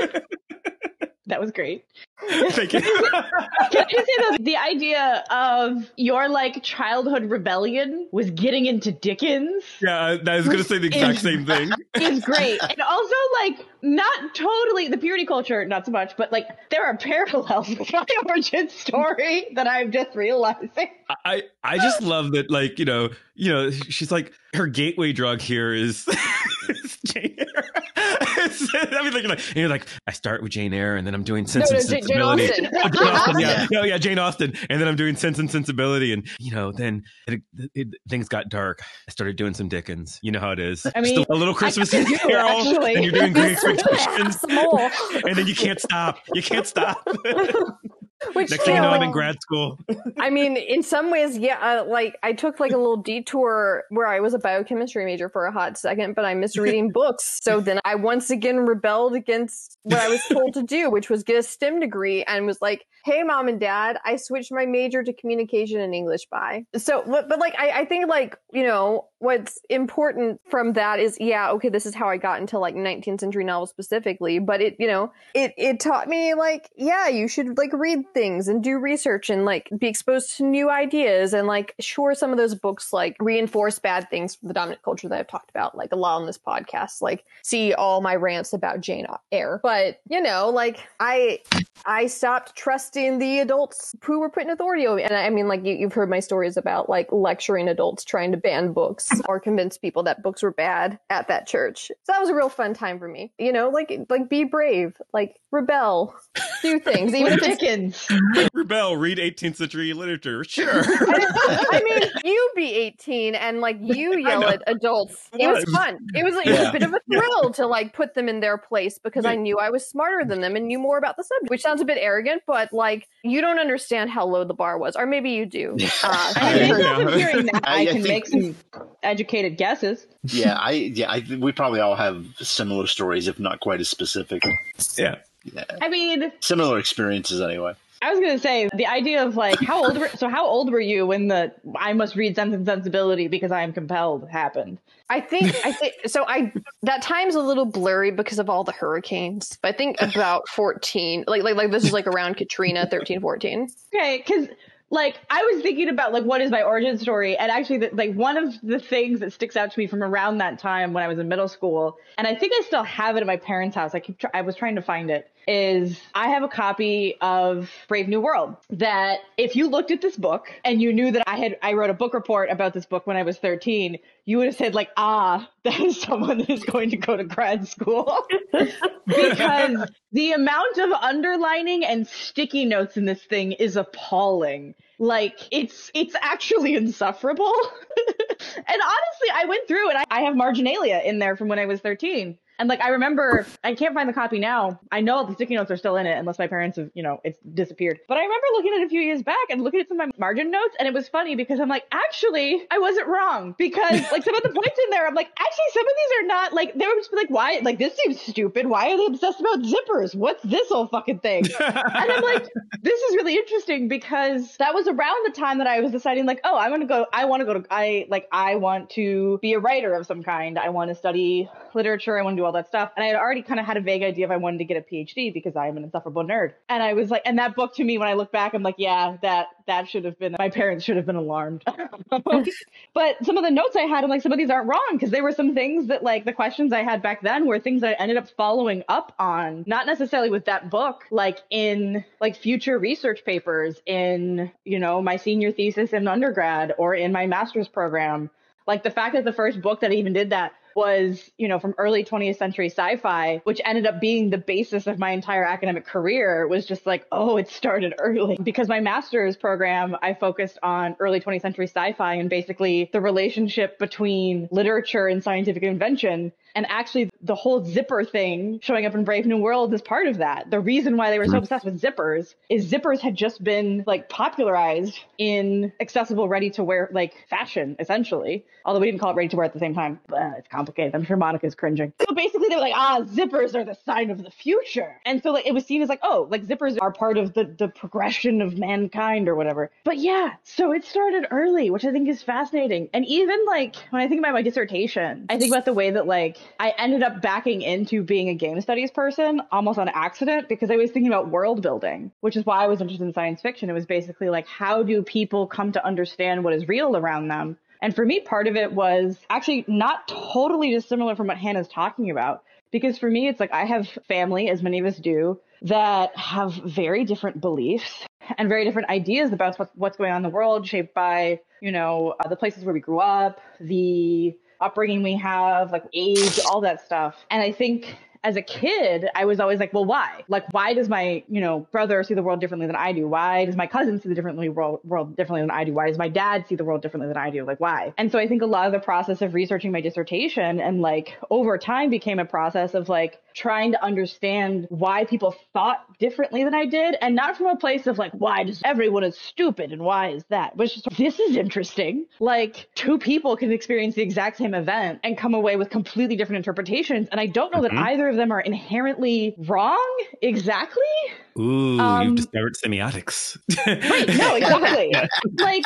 idea. that was great. Thank you. Can I say though, the idea of your like childhood rebellion was getting into Dickens yeah, I was going to say the exact same thing. is great. And also like not totally the purity culture, not so much, but like there are parallels with my origin story that I'm just realizing. I I just love that, like you know, you know, she's like her gateway drug here is, is Jane Eyre. It's- I mean, like, like, and you're like, I start with Jane Eyre, and then I'm doing Sense No, and no, Jane- Jane Sensibility. Austen. Oh, Jane Jane Austen, yeah, no, yeah, Jane Austen, and then I'm doing Sense and Sensibility, and you know, then it, it, things got dark. I started doing some Dickens. You know how it is. I mean, Just a little Christmas Carol, actually. and you're doing Great Expectations, and then you can't stop. You can't stop. Which Next thing you know, I'm in grad school. I mean, in some ways, yeah. Uh, like I took like a little detour where I was a biochemistry major for a hot second, but I missed reading books. So then I once again rebelled against what I was told to do, which was get a STEM degree, and was like, "Hey, mom and dad, I switched my major to communication and English." By so, but, but like I, I think like you know what's important from that is yeah, okay, this is how I got into like 19th century novels specifically, but it you know it it taught me like yeah, you should like read things and do research and like be exposed to new ideas and like sure some of those books like reinforce bad things from the dominant culture that I've talked about like a lot on this podcast like see all my rants about Jane Eyre but you know like I I stopped trusting the adults who were putting authority over me. And I mean, like, you, you've heard my stories about like lecturing adults trying to ban books or convince people that books were bad at that church. So that was a real fun time for me. You know, like, like be brave, like rebel, do things, even if it's Dickens. Rebel, read 18th century literature. Sure. I mean, you be 18 and like you yell at adults. It was Was. fun. It was, it was a bit of a thrill to like put them in their place because I knew I was smarter than them and knew more about the subject, which sounds a bit arrogant, but like you don't understand how low the bar was, or maybe you do. Uh, I mean, Yeah. based off of hearing that, I- I, I can think- make some educated guesses. yeah, I yeah, I, we probably all have similar stories, if not quite as specific. yeah. Yeah, I mean, similar experiences anyway. I was gonna say the idea of like how old were so how old were you when the I must read Sense and Sensibility because I am compelled happened? I think I think so. I that time's a little blurry because of all the hurricanes. But I think about fourteen, like like like this is like around Katrina, 13, 14. Okay, because like I was thinking about like what is my origin story, and actually, the, like one of the things that sticks out to me from around that time when I was in middle school, and I think I still have it at my parents' house. I keep try- I was trying to find it. Is I have a copy of Brave New World that if you looked at this book and you knew that I had I wrote a book report about this book when I was 13, you would have said like, ah, that is someone that is going to go to grad school. because the amount of underlining and sticky notes in this thing is appalling. Like it's it's actually insufferable. and honestly, I went through and I, I have marginalia in there from when I was 13. And like I remember, I can't find the copy now. I know the sticky notes are still in it, unless my parents have, you know, it's disappeared. But I remember looking at it a few years back and looking at some of my margin notes, and it was funny because I'm like, actually, I wasn't wrong because like some of the points in there, I'm like, actually, some of these are not like they were just like, why? Like this seems stupid. Why are they obsessed about zippers? What's this whole fucking thing? and I'm like, this is really interesting because that was around the time that I was deciding, like, oh, I'm gonna go. I want to go to. I like. I want to be a writer of some kind. I want to study literature. I want to do all all that stuff. And I had already kind of had a vague idea if I wanted to get a PhD because I am an insufferable nerd. And I was like, and that book to me, when I look back, I'm like, yeah, that that should have been my parents should have been alarmed. but some of the notes I had, I'm like, some of these aren't wrong because there were some things that like the questions I had back then were things I ended up following up on, not necessarily with that book, like in like future research papers in, you know, my senior thesis in undergrad or in my master's program. Like the fact that the first book that even did that was, you know, from early 20th century sci-fi, which ended up being the basis of my entire academic career was just like, oh, it started early. Because my master's program, I focused on early 20th century sci-fi and basically the relationship between literature and scientific invention. And actually, the whole zipper thing showing up in Brave New World is part of that. The reason why they were so obsessed with zippers is zippers had just been like popularized in accessible, ready to wear like fashion, essentially. Although we didn't call it ready to wear at the same time. But it's complicated. I'm sure Monica's cringing. So basically, they were like, ah, zippers are the sign of the future. And so like it was seen as like, oh, like zippers are part of the the progression of mankind or whatever. But yeah, so it started early, which I think is fascinating. And even like when I think about my dissertation, I think about the way that like I ended up backing into being a game studies person almost on accident because I was thinking about world building, which is why I was interested in science fiction. It was basically like, how do people come to understand what is real around them? And for me, part of it was actually not totally dissimilar from what Hannah's talking about. Because for me, it's like I have family, as many of us do, that have very different beliefs and very different ideas about what's going on in the world, shaped by, you know, uh, the places where we grew up, the upbringing we have, like age, all that stuff. And I think as a kid, I was always like, well, why? Like, why does my, you know, brother see the world differently than I do? Why does my cousin see the differently world, world differently than I do? Why does my dad see the world differently than I do? Like, why? And so I think a lot of the process of researching my dissertation and like over time became a process of like trying to understand why people thought differently than I did. And not from a place of like, why does everyone is stupid and why is that? Which just, this is interesting. Like two people can experience the exact same event and come away with completely different interpretations. And I don't know mm-hmm. that either of them are inherently wrong exactly. Ooh, um, you've discovered semiotics. right, no, exactly. like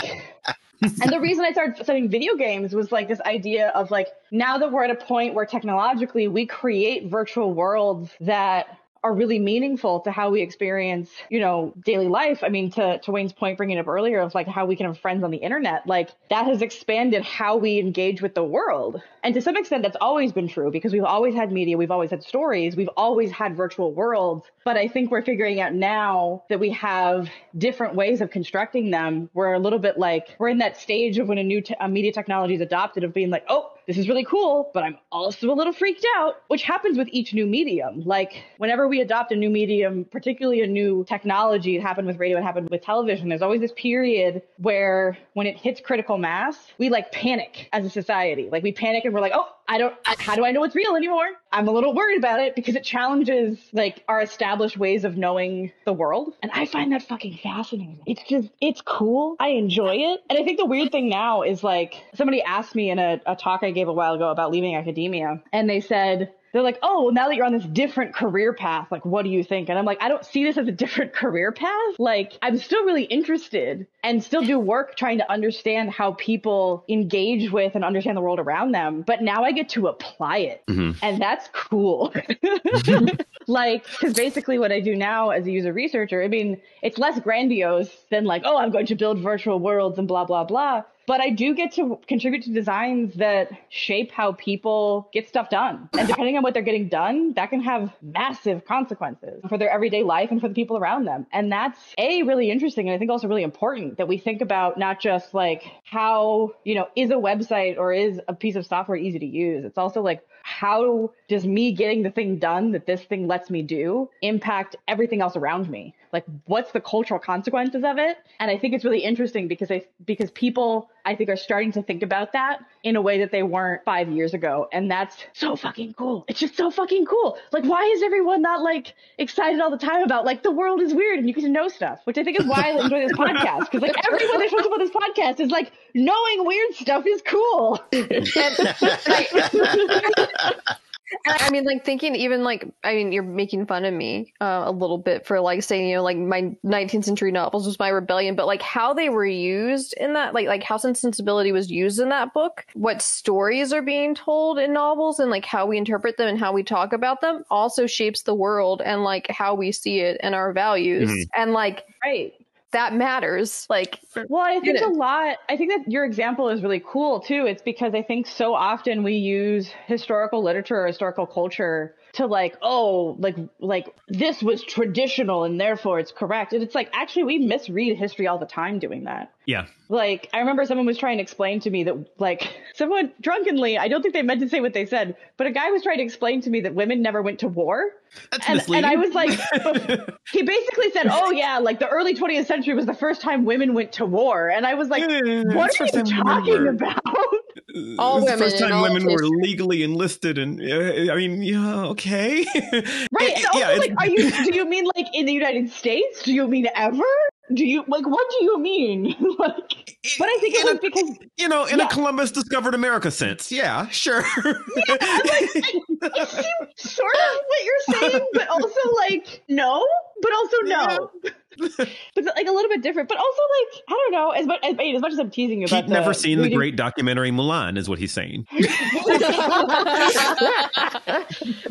and the reason I started studying video games was like this idea of like now that we're at a point where technologically we create virtual worlds that are really meaningful to how we experience, you know, daily life. I mean, to, to Wayne's point, bringing up earlier of like how we can have friends on the internet, like that has expanded how we engage with the world. And to some extent, that's always been true because we've always had media, we've always had stories, we've always had virtual worlds. But I think we're figuring out now that we have different ways of constructing them. We're a little bit like, we're in that stage of when a new media technology is adopted of being like, oh, this is really cool, but I'm also a little freaked out, which happens with each new medium. Like whenever we adopt a new medium, particularly a new technology, it happened with radio, it happened with television. There's always this period where when it hits critical mass, we like panic as a society. Like we panic and we're like, oh, I don't, I, how do I know it's real anymore? I'm a little worried about it because it challenges like our established ways of knowing the world. And I find that fucking fascinating. It's just, it's cool. I enjoy it. And I think the weird thing now is like somebody asked me in a, a talk I gave a while ago about leaving academia and they said, they're like, oh, well, now that you're on this different career path, like, what do you think? And I'm like, I don't see this as a different career path. Like, I'm still really interested and still do work trying to understand how people engage with and understand the world around them. But now I get to apply it. Mm-hmm. And that's cool. like, because basically what I do now as a user researcher, I mean, it's less grandiose than like, oh, I'm going to build virtual worlds and blah, blah, blah but I do get to contribute to designs that shape how people get stuff done. And depending on what they're getting done, that can have massive consequences for their everyday life and for the people around them. And that's A, really interesting. And I think also really important that we think about not just like how, you know, is a website or is a piece of software easy to use? It's also like, how does me getting the thing done that this thing lets me do impact everything else around me? Like, what's the cultural consequences of it? And I think it's really interesting because I, because people, I think, are starting to think about that in a way that they weren't five years ago. And that's so fucking cool. It's just so fucking cool. Like, why is everyone not like excited all the time about like the world is weird and you get to know stuff, which I think is why I enjoy this podcast. Cause like everyone that talks about this podcast is like knowing weird stuff is cool. I mean, like thinking even like I mean, you're making fun of me uh, a little bit for like saying you know like my 19th century novels was my rebellion, but like how they were used in that, like like how Sense and Sensibility was used in that book, what stories are being told in novels, and like how we interpret them and how we talk about them also shapes the world and like how we see it and our values Mhm. and like Right. That matters. Like Well, I think a lot. I think that your example is really cool too. It's because I think so often we use historical literature or historical culture to like, oh, like like this was traditional and therefore it's correct. And it's like actually we misread history all the time doing that. Yeah. Like I remember someone was trying to explain to me that like someone drunkenly, I don't think they meant to say what they said, but a guy was trying to explain to me that women never went to war. That's And, misleading. and I was like, he basically said, "Oh yeah, like the early 20th century was the first time women went to war," and I was like, Yeah, "What are you talking about?" All It women first time women were legally enlisted, and uh, I mean, yeah, okay, Right? Also, yeah, like, are you? Do you mean like in the United States? Do you mean ever? Do you like what do you mean? like, but I think it was a- because you know, in Yeah. a Columbus discovered America sense, yeah, sure. Yeah, it seems sort of what you're saying, but also like no, but also no. but like a little bit different, but also like I don't know. As much as, as much as I'm teasing you about, He'd never the seen the great documentary Mulan, is what he's saying.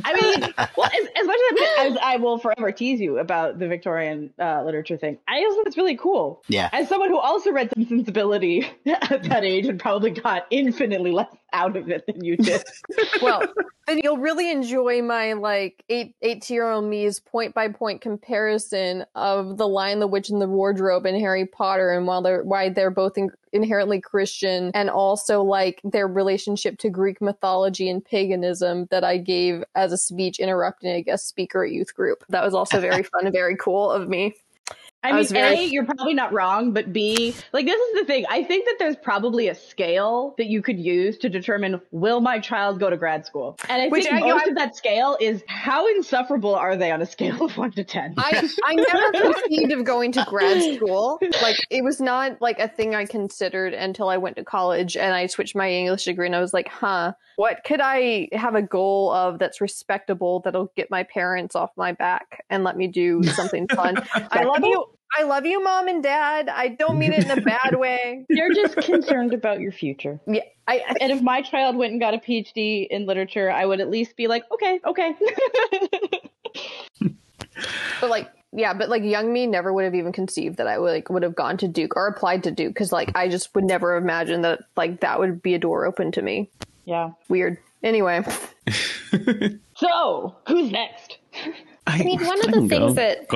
I mean, well, as, as much as, I, as I will forever tease you about the Victorian uh, literature thing, I also think it's really cool. Yeah. As someone who also read some sensibility at that age and probably got infinitely less out of it than you did. well, then you'll really enjoy my like eight eighteen year old me's point by point comparison of the Lion, the Witch, and the Wardrobe and Harry Potter, and while they're why they're both in, inherently Christian, and also like their relationship to Greek mythology and paganism that I gave as a speech interrupting a guest speaker at youth group. That was also very fun and very cool of me. I I mean, very- A, you're probably not wrong, but B, like this is the thing. I think that there's probably a scale that you could use to determine will my child go to grad school? And I Which think I- you know, most of that scale is how insufferable are they on a scale of one to ten? I, I never conceived of going to grad school. Like it was not like a thing I considered until I went to college and I switched my English degree and I was like, huh, what could I have a goal of that's respectable that'll get my parents off my back and let me do something fun? I love you. I love you, mom and dad. I don't mean it in a bad way. You're just concerned about your future. Yeah, I, I And if my child went and got a PhD in literature, I would at least be like, okay, okay. but like yeah, but like young me never would have even conceived that I would like would have gone to Duke or applied to Duke because like I just would never imagine that like that would be a door open to me. yeah. Weird. Anyway, So, who's next? I mean, one of the go. things that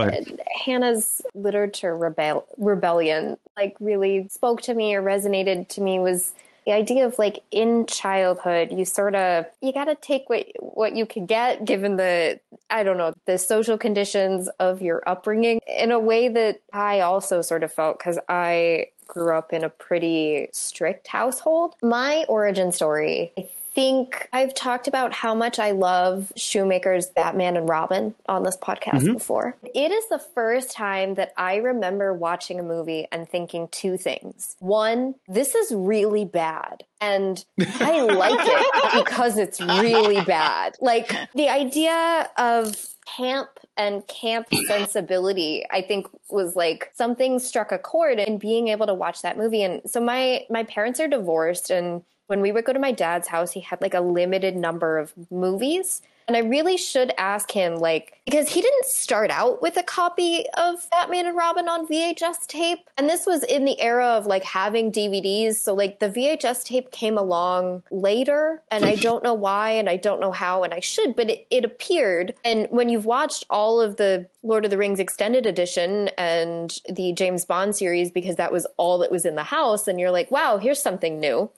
Hannah's literature rebel- rebellion like really spoke to me or resonated to me was the idea of like in childhood you sort of you got to take what what you could get given the I don't know the social conditions of your upbringing in a way that I also sort of felt cuz I grew up in a pretty strict household. My origin story I think I've talked about how much I love Schumacher's Batman and Robin on this podcast mm-hmm. before. It is the first time that I remember watching a movie and thinking two things. One, this is really bad. And I like it because it's really bad. Like the idea of camp and camp sensibility i think was like something struck a chord in being able to watch that movie and so my my parents are divorced and when we would go to my dad's house he had like a limited number of movies and i really should ask him like because he didn't start out with a copy of batman and robin on vhs tape and this was in the era of like having dvds so like the vhs tape came along later and i don't know why and i don't know how and i should but it, it appeared. And when you've watched all of the lord of the rings extended edition and the james bond series because that was all that was in the house and you're like wow here's something new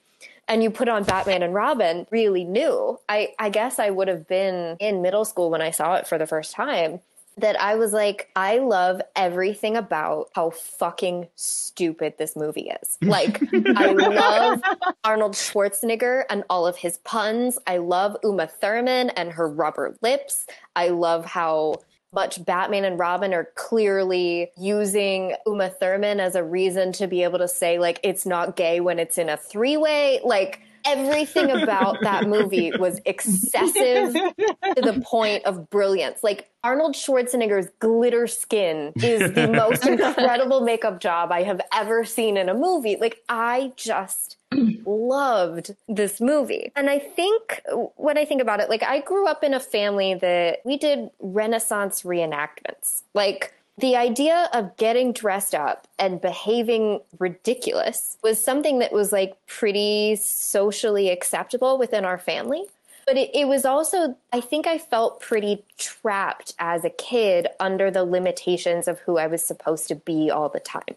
and you put on Batman and Robin, really new. I, I guess I would have been in middle school when I saw it for the first time. That I was like, I love everything about how fucking stupid this movie is. Like, I love Arnold Schwarzenegger and all of his puns. I love Uma Thurman and her rubber lips. I love how much Batman and Robin are clearly using Uma Thurman as a reason to be able to say, like, it's not gay when it's in a three way. Like, everything about that movie was excessive to the point of brilliance. Like Arnold Schwarzenegger's glitter skin is the most incredible makeup job I have ever seen in a movie. Like I just loved this movie. And I think when I think about it, like I grew up in a family that we did Renaissance reenactments. Like the idea of getting dressed up and behaving ridiculous was something that was like pretty socially acceptable within our family. But it, it, was also, I think I felt pretty trapped as a kid under the limitations of who I was supposed to be all the time.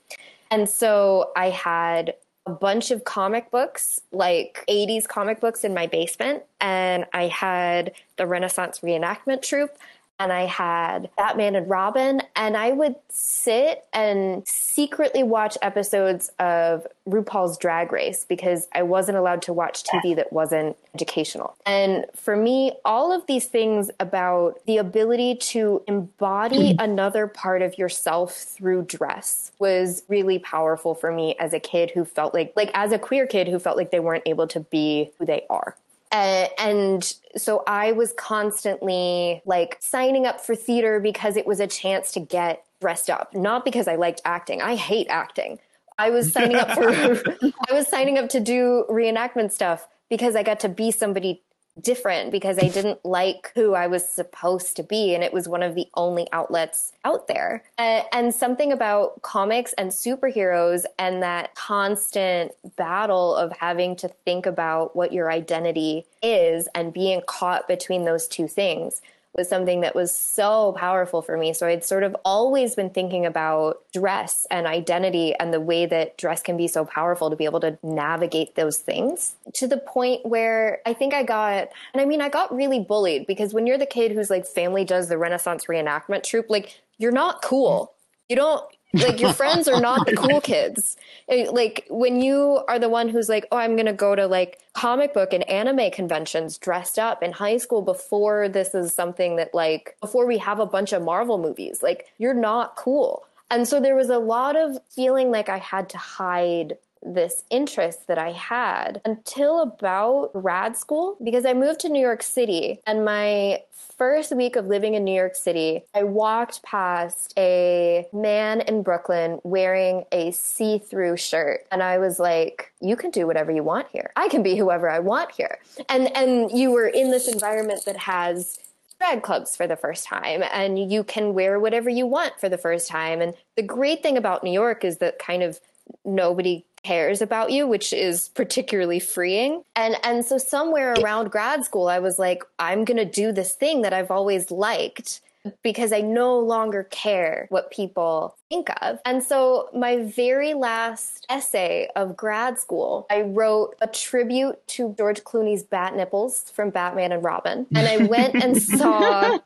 And so I had a bunch of comic books, like 80s comic books in my basement. And I had the Renaissance reenactment troupe and I had Batman and Robin, and I would sit and secretly watch episodes of RuPaul's Drag Race because I wasn't allowed to watch TV that wasn't educational. And for me, all of these things about the ability to embody another part of yourself through dress was really powerful for me as a kid who felt like, like as a queer kid who felt like they weren't able to be who they are. Uh, and so I was constantly like signing up for theater because it was a chance to get dressed up, not because I liked acting. I hate acting. I was signing up for I was signing up to do reenactment stuff because I got to be somebody different because I didn't like who I was supposed to be. And it was one of the only outlets out there. Uh, and something about comics and superheroes and that constant battle of having to think about what your identity is and being caught between those two things was something that was so powerful for me. So I'd sort of always been thinking about dress and identity and the way that dress can be so powerful to be able to navigate those things to the point where I think I got, and I mean, I got really bullied because when you're the kid who's like family does the Renaissance reenactment troupe, like you're not cool. You don't, like your friends are not the cool kids. Eh, like when you are the one who's like, oh, I'm going to go to like comic book and anime conventions dressed up in high school before this is something that like, before we have a bunch of Marvel movies, like you're not cool. And so there was a lot of feeling like I had to hide this interest that I had until about grad school because I moved to New York City and my first week of living in New York City, I walked past a man in Brooklyn wearing a see through shirt. And I was like, you can do whatever you want here. I can be whoever I want here. And, and you were in this environment that has drag clubs for the first time and you can wear whatever you want for the first time. And the great thing about New York is that kind of nobody cares about you, which is particularly freeing. And and so somewhere around grad school I was like I'm going to do this thing that I've always liked because I no longer care what people think of. And so, my very last essay of grad school, I wrote a tribute to George Clooney's bat nipples from Batman and Robin. And I went and saw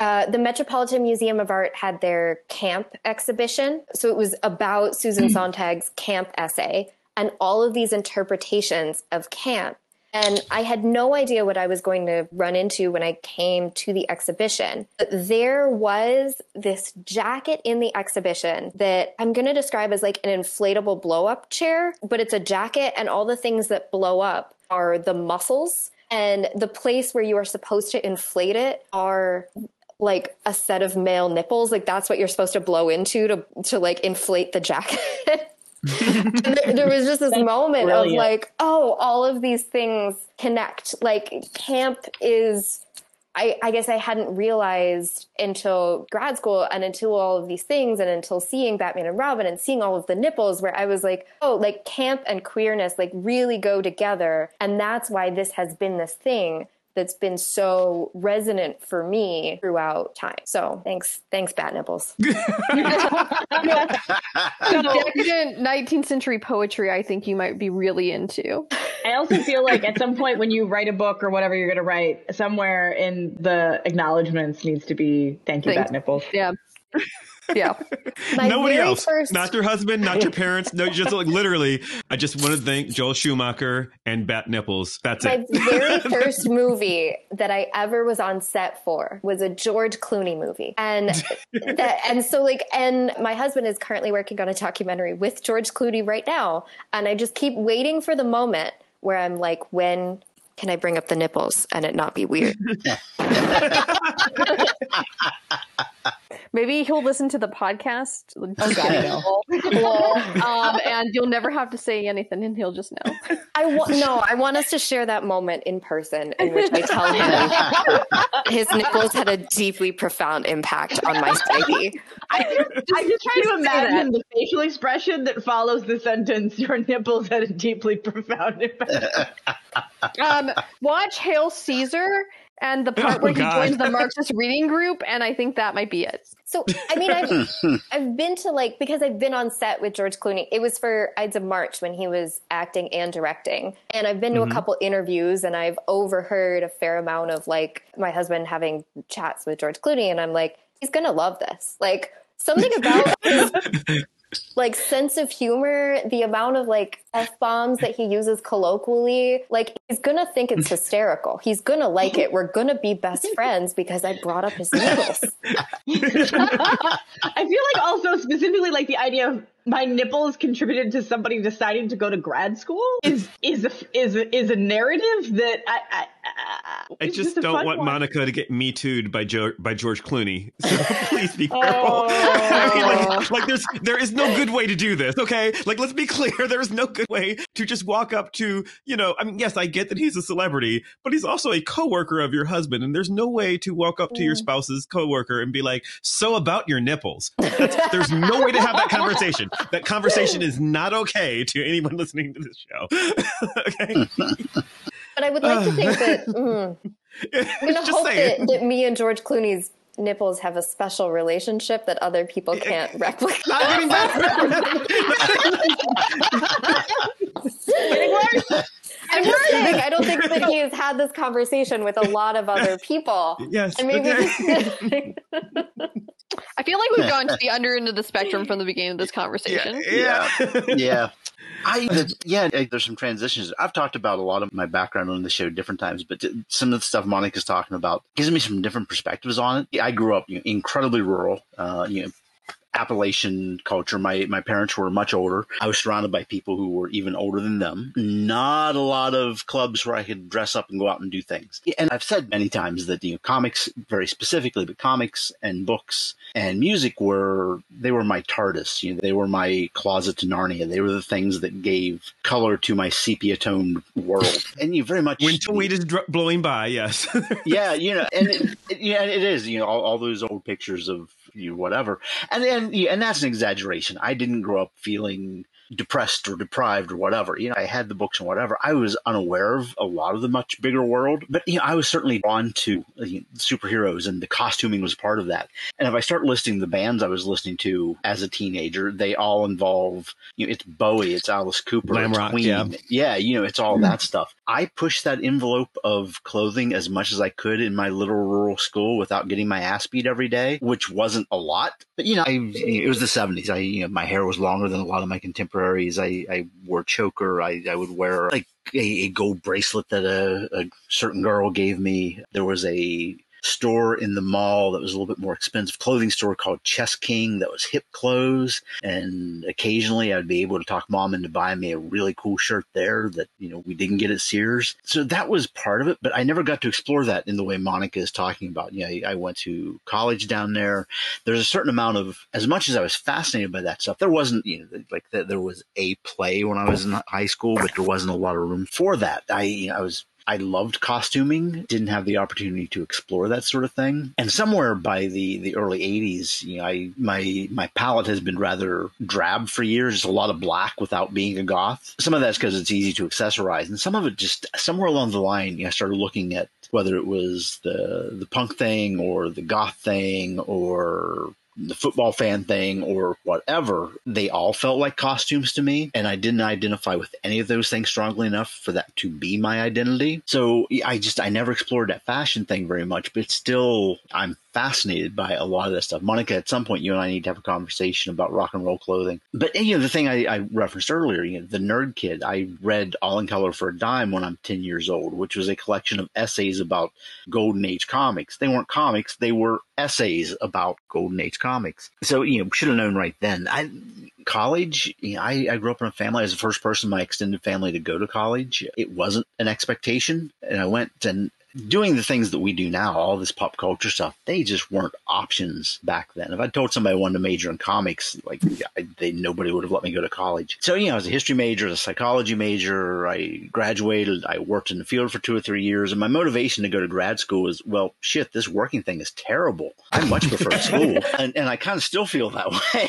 uh, the Metropolitan Museum of Art had their camp exhibition. So, it was about Susan Sontag's camp essay and all of these interpretations of camp. And I had no idea what I was going to run into when I came to the exhibition. But there was this jacket in the exhibition that I'm going to describe as like an inflatable blow up chair, but it's a jacket, and all the things that blow up are the muscles. And the place where you are supposed to inflate it are like a set of male nipples. Like that's what you're supposed to blow into to, to like inflate the jacket. there, there, was just this That's moment brilliant. of like, oh, all of these things connect. Like camp is I, I, guess I hadn't realized until grad school and until all of these things and until seeing Batman and Robin and seeing all of the nipples where I was like, oh, like camp and queerness like really go together. And that's why this has been this thing that's been so resonant for me throughout time. So thanks, thanks, Bat Nipples. decadent 19th century poetry, I think you might be really into. I also feel like at some point when you write a book or whatever you're going to write, somewhere in the acknowledgments needs to be thank you, Thanks. Bat Nipples. Yeah. Yeah. Nobody else. First... Not your husband, not your parents. No, just like literally, I just want to thank Joel Schumacher and Bat Nipples. That's My it. My very first movie that I ever was on set for was a George Clooney movie. And that, and so like, and my husband is currently working on a documentary with George Clooney right now. And I just keep waiting for the moment where I'm like, when can I bring up the nipples and it not be weird? Maybe he'll listen to the podcast. Oh god, no. Well, um, and you'll never have to say anything, and he'll just know. I want no, I want us to share that moment in person in which I tell him his nipples had a deeply profound impact on my psyche. I just, I just try to imagine the facial expression that follows the sentence. Your nipples had a deeply profound impact. Um, watch Hail Caesar and the part Oh, where he joins the Marxist reading group, and I think that might be it. So I mean, I've I've been to like because I've been on set with George Clooney. It was for Ides of March when he was acting and directing, and I've been to a mm-hmm. couple interviews and I've overheard a fair amount of like my husband having chats with George Clooney, and I'm like, he's gonna love this. Like something about his like sense of humor, the amount of like f bombs that he uses colloquially, like he's gonna think it's hysterical. He's gonna like it. We're gonna be best friends because I brought up his nipples. I feel like also specifically like the idea of my nipples contributed to somebody deciding to go to grad school is is a is a, is a narrative that I I, I, I it's just don't want one. Monica to get me too'd by jo- by George Clooney. So please be careful. Oh. I mean, like, like there's there is no good way to do this. Okay, like let's be clear. There is no good way to just walk up to you know. I mean, yes, I get that he's a celebrity, but he's also a coworker of your husband, and there's no way to walk up to your spouse's coworker and be like, "So about your nipples." That's, there's no way to have that conversation. That conversation is not okay to anyone listening to this show. okay, But I would like to think that mm, I'm gonna hope that, that me and George Clooney's nipples have a special relationship that other people can't replicate. Not getting back. I'm just saying, I don't think that he has had this conversation with a lot of other people. yes. And maybe okay. I feel like we've gone to the under end of the spectrum from the beginning of this conversation. Yeah. yeah. I yeah, there's some transitions. I've talked about a lot of my background on the show different times, but some of the stuff Monica's talking about gives me some different perspectives on it. I grew up you know, incredibly rural, uh, you know, Appalachian culture. My my parents were much older. I was surrounded by people who were even older than them. Not a lot of clubs where I could dress up and go out and do things. And I've said many times that you know comics, very specifically, but comics and books and music were they were my TARDIS. You know, they were my closet to Narnia. They were the things that gave color to my sepia toned world. And you very much When Tweet is blowing by, yes. yeah, you know, and it, it, yeah, it is. You know, all, all those old pictures of you, whatever, and and and that's an exaggeration. I didn't grow up feeling depressed or deprived or whatever. You know, I had the books and whatever. I was unaware of a lot of the much bigger world, but you know, I was certainly drawn to uh, you know, superheroes, and the costuming was part of that. And if I start listing the bands I was listening to as a teenager, they all involve you know, it's Bowie, it's Alice Cooper, Glam it's rock, Queen, yeah. yeah, you know, it's all that stuff. I pushed that envelope of clothing as much as I could in my little rural school without getting my ass beat every day, which wasn't a lot. But you know, I, it was the seventies. I, you know, my hair was longer than a lot of my contemporaries. I, I wore choker. I, I would wear like a, a gold bracelet that a, a certain girl gave me. There was a store in the mall that was a little bit more expensive clothing store called Chess King that was hip clothes. And occasionally I'd be able to talk mom into buying me a really cool shirt there that you know we didn't get at Sears. So that was part of it but I never got to explore that in the way Monica is talking about. You know I went to college down there. There's a certain amount of as much as I was fascinated by that stuff there wasn't you know like that there was a play when I was in high school but there wasn't a lot of room for that. I you know, I was I loved costuming, didn't have the opportunity to explore that sort of thing. And somewhere by the, the early 80s, you know, I my my palette has been rather drab for years, just a lot of black without being a goth. Some of that's because it's easy to accessorize, and some of it just somewhere along the line, you know, I started looking at whether it was the the punk thing or the goth thing or the football fan thing or whatever, they all felt like costumes to me. And I didn't identify with any of those things strongly enough for that to be my identity. So I just, I never explored that fashion thing very much, but still, I'm fascinated by a lot of this stuff. Monica, at some point, you and I need to have a conversation about rock and roll clothing. But you know, the thing I, I referenced earlier, you know, the Nerd Kid. I read All in Color for a Dime when I'm 10 years old, which was a collection of essays about Golden Age comics. They weren't comics; they were essays about Golden Age comics. So you know, should have known right then. I college, you know, I, I grew up in a family. I was the first person in my extended family to go to college. It wasn't an expectation, and I went and doing the things that we do now, all this pop culture stuff, they just weren't options back then. If I told somebody I wanted to major in comics, like I, they nobody would have let me go to college. So you know, I was a history major, a psychology major. I graduated. I worked in the field for two or three years, and my motivation to go to grad school was, well, shit, this working thing is terrible. I much prefer school, and, and I kind of still feel that way.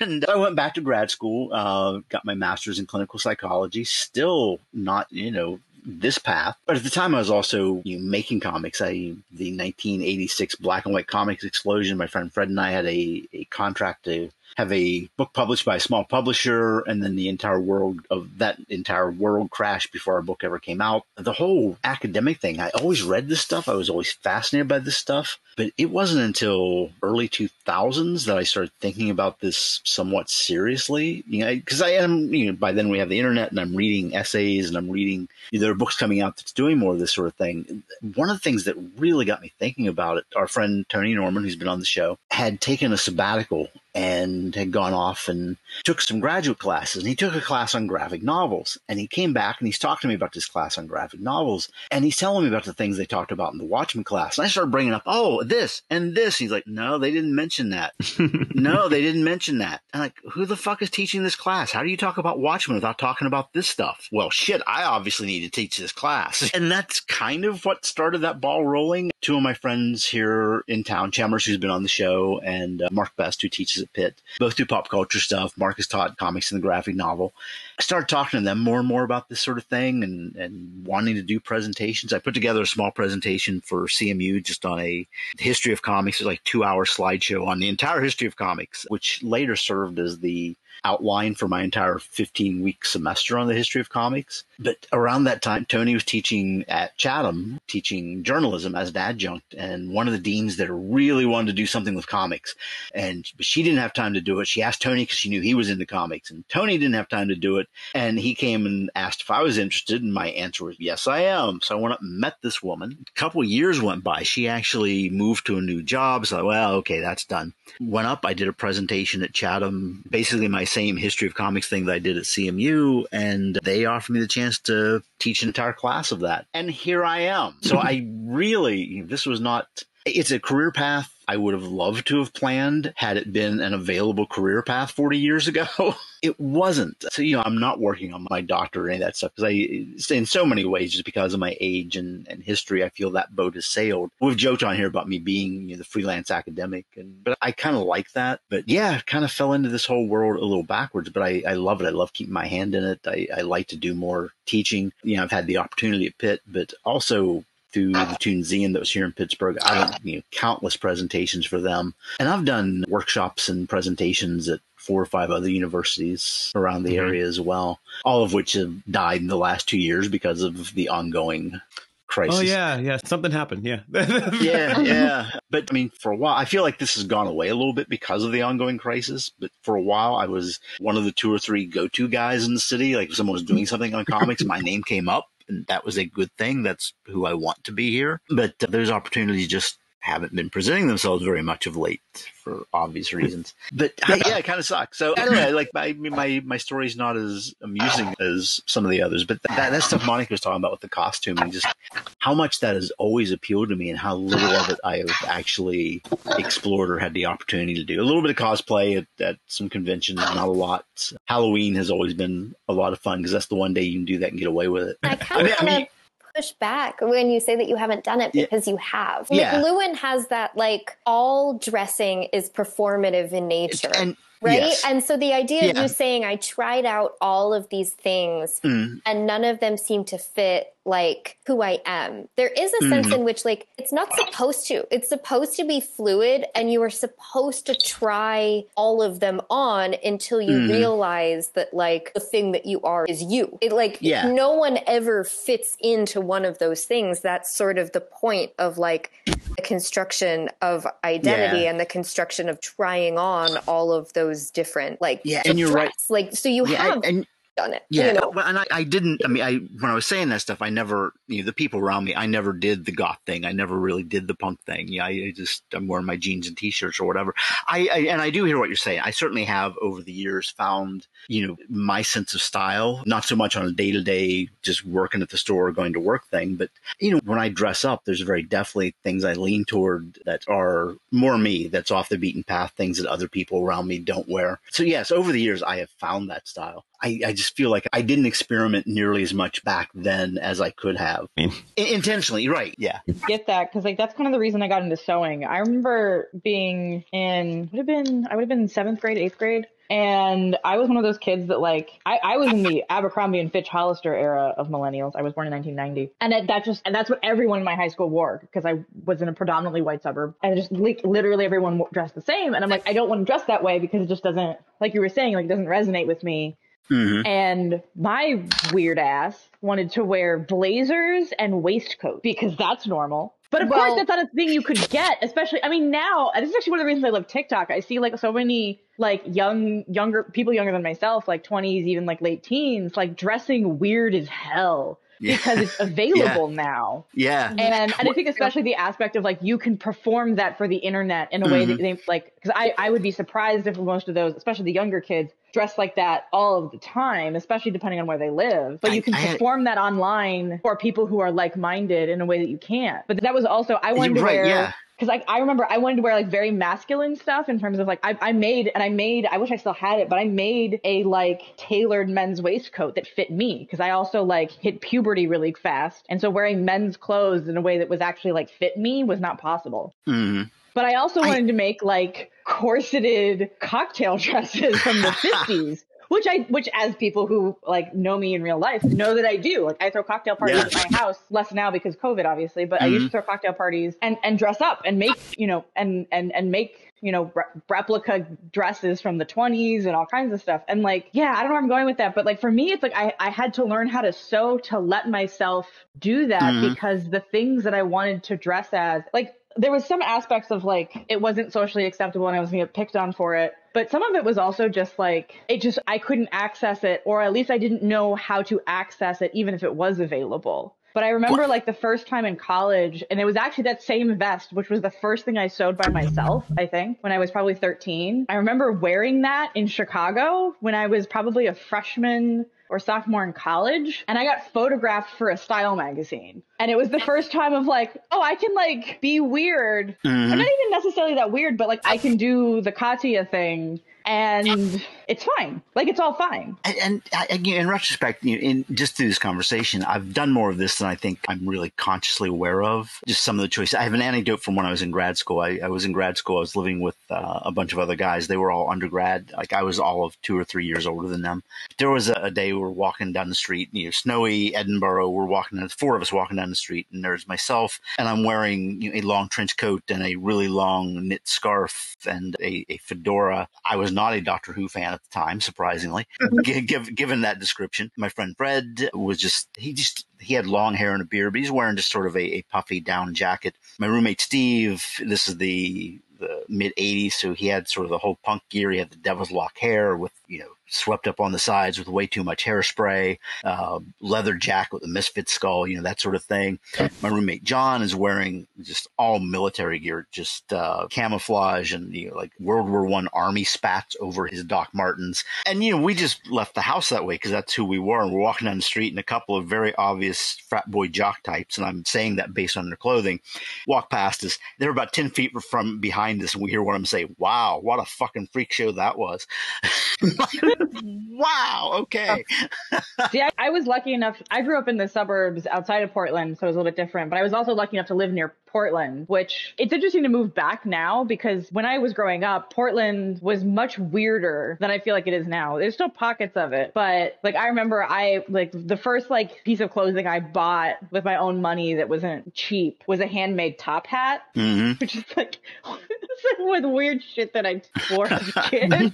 and I went back to grad school, uh, got my master's in clinical psychology. Still not, you know this path. But at the time, I was also you know, making comics. I the 1986 black and white comics explosion. My friend Fred and I had a, a contract to have a book published by a small publisher, and then the entire world of that entire world crashed before our book ever came out. The whole academic thing, I always read this stuff. I was always fascinated by this stuff, but it wasn't until early 2000s that I started thinking about this somewhat seriously. You know, because I am, you know, by then we have the internet and I'm reading essays and I'm reading, you know, there are books coming out that's doing more of this sort of thing. One of the things that really got me thinking about it, our friend Tony Norman, who's been on the show, had taken a sabbatical and had gone off and took some graduate classes. And he took a class on graphic novels. And he came back and he's talking to me about this class on graphic novels. And he's telling me about the things they talked about in the Watchmen class. And I started bringing up, oh, this and this. He's like, no, they didn't mention that. no, they didn't mention that. And like, who the fuck is teaching this class? How do you talk about Watchmen without talking about this stuff? Well, shit, I obviously need to teach this class. And that's kind of what started that ball rolling. Two of my friends here in town, Chemmers, who's been on the show, and uh, Mark Best, who teaches at Pitt, both do pop culture stuff. Mark has taught comics and the graphic novel. I started talking to them more and more about this sort of thing and, and wanting to do presentations. I put together a small presentation for CMU just on a history of comics. Like two hour slideshow on the entire history of comics, which later served as the outline for my entire 15 week semester on the history of comics. But around that time, Tony was teaching at Chatham, teaching journalism as an adjunct, and one of the deans that really wanted to do something with comics. And but she didn't have time to do it. She asked Tony because she knew he was into comics, and Tony didn't have time to do it. And he came and asked if I was interested, and my answer was yes, I am. So I went up and met this woman. A couple years went by. She actually moved to a new job. So well, oh, okay, that's done. Went up. I did a presentation at Chatham, basically my same history of comics thing that I did at CMU, and they offered me the chance to teach an entire class of that. And here I am. So I really, this was not, it's a career path I would have loved to have planned had it been an available career path 40 years ago. it wasn't. So, you know, I'm not working on my doctorate or any of that stuff because I, in so many ways, just because of my age and, and history, I feel that boat has sailed. We've joked on here about me being you know, the freelance academic, and but I kind of like that. But yeah, kind of fell into this whole world a little backwards, but I, I love it. I love keeping my hand in it. I, I like to do more teaching. You know, I've had the opportunity at Pitt, but also through the ToonSeum that was here in Pittsburgh. I've done you know, countless presentations for them. And I've done workshops and presentations at four or five other universities around the mm-hmm. area as well, all of which have died in the last two years because of the ongoing crisis. Oh yeah, yeah, something happened. Yeah, yeah, yeah. But I mean, for a while, I feel like this has gone away a little bit because of the ongoing crisis. But for a while, I was one of the two or three go-to guys in the city. Like if someone was doing something on comics, my name came up and that was a good thing. That's who I want to be here. But uh, those opportunities just haven't been presenting themselves very much of late for obvious reasons. But I, yeah, it kind of sucks. So i anyway, like my my my story's not as amusing as some of the others, but that that stuff Monica was talking about with the costume and just how much that has always appealed to me and how little of it I have actually explored or had the opportunity to do. A little bit of cosplay at, at some conventions, not a lot. Halloween has always been a lot of fun because that's the one day you can do that and get away with it. I kind of I mean, push back when you say that you haven't done it because yeah. you have. Yeah. McLuhan has that like all dressing is performative in nature. And right? Yes. And so the idea of you saying I tried out all of these things Mm. and none of them seem to fit like who I am. There is a sense Mm-hmm. in which like it's not supposed to. It's supposed to be fluid and you are supposed to try all of them on until you Mhm. realize that like the thing that you are is you. It like Yeah. no one ever fits into one of those things. That's sort of the point of like the construction of identity Yeah. and the construction of trying on all of those different like Yeah, and you're right. Like so you Yeah, have and done it. Yeah, You know? well, and I, I didn't. I mean, I when I was saying that stuff, I never, you know, the people around me, I never did the goth thing. I never really did the punk thing. Yeah, I, I just I'm wearing my jeans and t-shirts or whatever. I, I and I do hear what you're saying. I certainly have over the years found, you know, my sense of style. Not so much on a day to day, just working at the store, or going to work thing, but you know, when I dress up, there's very definitely things I lean toward that are more me. That's off the beaten path. Things that other people around me don't wear. So yes, over the years, I have found that style. I, I just feel like I didn't experiment nearly as much back then as I could have. I mean- intentionally, right? Yeah. get that because like that's kind of the reason I got into sewing. I remember being in would have been I would have been seventh grade, eighth grade, and I was one of those kids that like I, I was in the Abercrombie and Fitch Hollister era of millennials. I was born in 1990, and it, that just and that's what everyone in my high school wore because I was in a predominantly white suburb, and just like literally everyone dressed the same. And I'm like I don't want to dress that way because it just doesn't like you were saying like it doesn't resonate with me. Mm-hmm. And my weird ass wanted to wear blazers and waistcoats because that's normal. But of Well- course, that's not a thing you could get, especially, I mean, now, this is actually one of the reasons I love TikTok. I see like so many like young, younger people younger than myself, like 20s, even like late teens, like dressing weird as hell Yeah. because it's available now. Yeah. And, and I think especially the aspect of like you can perform that for the internet in a way that mm-hmm. they like because I, I would be surprised if most of those, especially the younger kids, dress like that all of the time, especially depending on where they live. But I- you can I perform that online for people who are like minded in a way that you can't. But that was also I wanted to wear yeah. Because like I remember I wanted to wear like very masculine stuff in terms of like I, I made and I made I wish I still had it but I made a like tailored men's waistcoat that fit me because I also like hit puberty really fast and so wearing men's clothes in a way that was actually like fit me was not possible. hmm But I also I- wanted to make like corseted cocktail dresses from the 50s. Which I, which as people who like know me in real life know that I do. Like I throw cocktail parties Yeah. at my house, less now because COVID, obviously. But I used to throw cocktail parties and and dress up and make you know and and and make you know re- replica dresses from the 20s and all kinds of stuff. And like yeah, I don't know where I'm going with that, but like for me, it's like I I had to learn how to sew to let myself do that Mhm. because the things that I wanted to dress as like there was some aspects of like it wasn't socially acceptable and I was gonna get picked on for it. But some of it was also just like it just I couldn't access it or at least I didn't know how to access it even if it was available. But I remember like the first time in college and it was actually that same vest which was the first thing I sewed by myself, I think, when I was probably 13. I remember wearing that in Chicago when I was probably a freshman or sophomore in college and I got photographed for a style magazine. And it was the first time of like, oh, I can like be weird. Mm-hmm. I'm not even necessarily that weird, but like I can do the Katya thing and it's fine. Like it's all fine. And, and I, again, in retrospect, you know, in just through this conversation, I've done more of this than I think I'm really consciously aware of. Just some of the choices. I have an anecdote from when I was in grad school. I, I was in grad school. I was living with uh, a bunch of other guys. They were all undergrad. Like I was all of two or three years older than them. There was a, a day we were walking down the street, you know, snowy Edinburgh. We're walking, four of us walking down the street, and there's myself, and I'm wearing you know, a long trench coat and a really long knit scarf and a, a fedora. I was not a Doctor Who fan at the time, surprisingly, mm-hmm. gi- give, given that description. My friend Fred was just, he just, he had long hair and a beard, but he's wearing just sort of a, a puffy down jacket. My roommate Steve, this is the, the mid 80s, so he had sort of the whole punk gear. He had the devil's lock hair with, you know, swept up on the sides with way too much hairspray, uh, leather jacket with a misfit skull, you know, that sort of thing. My roommate John is wearing just all military gear, just uh, camouflage and you know, like World War One army spats over his Doc Martens. And you know, we just left the house that way because that's who we were. And we're walking down the street, and a couple of very obvious frat boy jock types, and I'm saying that based on their clothing, walk past us. They're about ten feet from behind us, and we hear one of them say, "Wow, what a fucking freak show that was." wow. Okay. See, I, I was lucky enough. I grew up in the suburbs outside of Portland, so it was a little bit different. But I was also lucky enough to live near Portland, which it's interesting to move back now because when I was growing up, Portland was much weirder than I feel like it is now. There's still pockets of it, but like I remember I like the first like piece of clothing I bought with my own money that wasn't cheap was a handmade top hat, hmm which is like like with weird shit that I wore as a kid.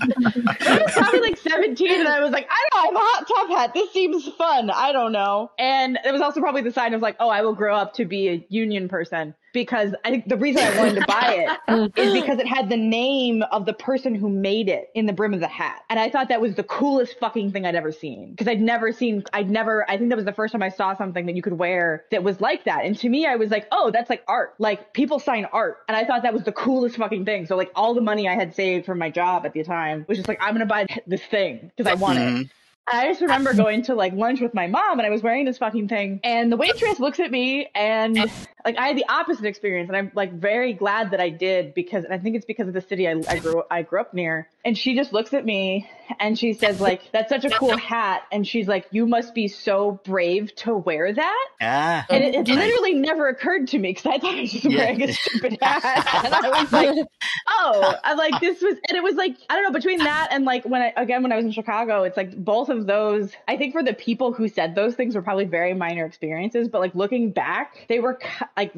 Probably like 17 and I was like, I don't have a hot top hat. This seems fun. I don't know. And it was also probably the sign of like, oh, I will grow up to be a union person because I think the reason I wanted to buy it is because it had the name of the person who made it in the brim of the hat. And I thought that was the coolest fucking thing I'd ever seen. Because I'd never seen, I'd never, I think that was the first time I saw something that you could wear that was like that. And to me, I was like, oh, that's like art. Like people sign art. And I thought that was the coolest fucking thing. So like all the money I had saved from my job at the time was just like, I'm going to buy this thing because I want it. Mm-hmm. I just remember going to like lunch with my mom and I was wearing this fucking thing and the waitress looks at me and like I had the opposite experience and I'm like very glad that I did because and I think it's because of the city I, I grew I grew up near and she just looks at me and she says like that's such a cool hat and she's like you must be so brave to wear that Ah. and it, it literally never occurred to me because I thought I was just Yeah. wearing a stupid hat. And I was like, oh, I'm like, this was, and it was like, I don't know, between that and like when I, again, when I was in Chicago, it's like both of those, I think for the people who said those things were probably very minor experiences, but like looking back, they were ki- like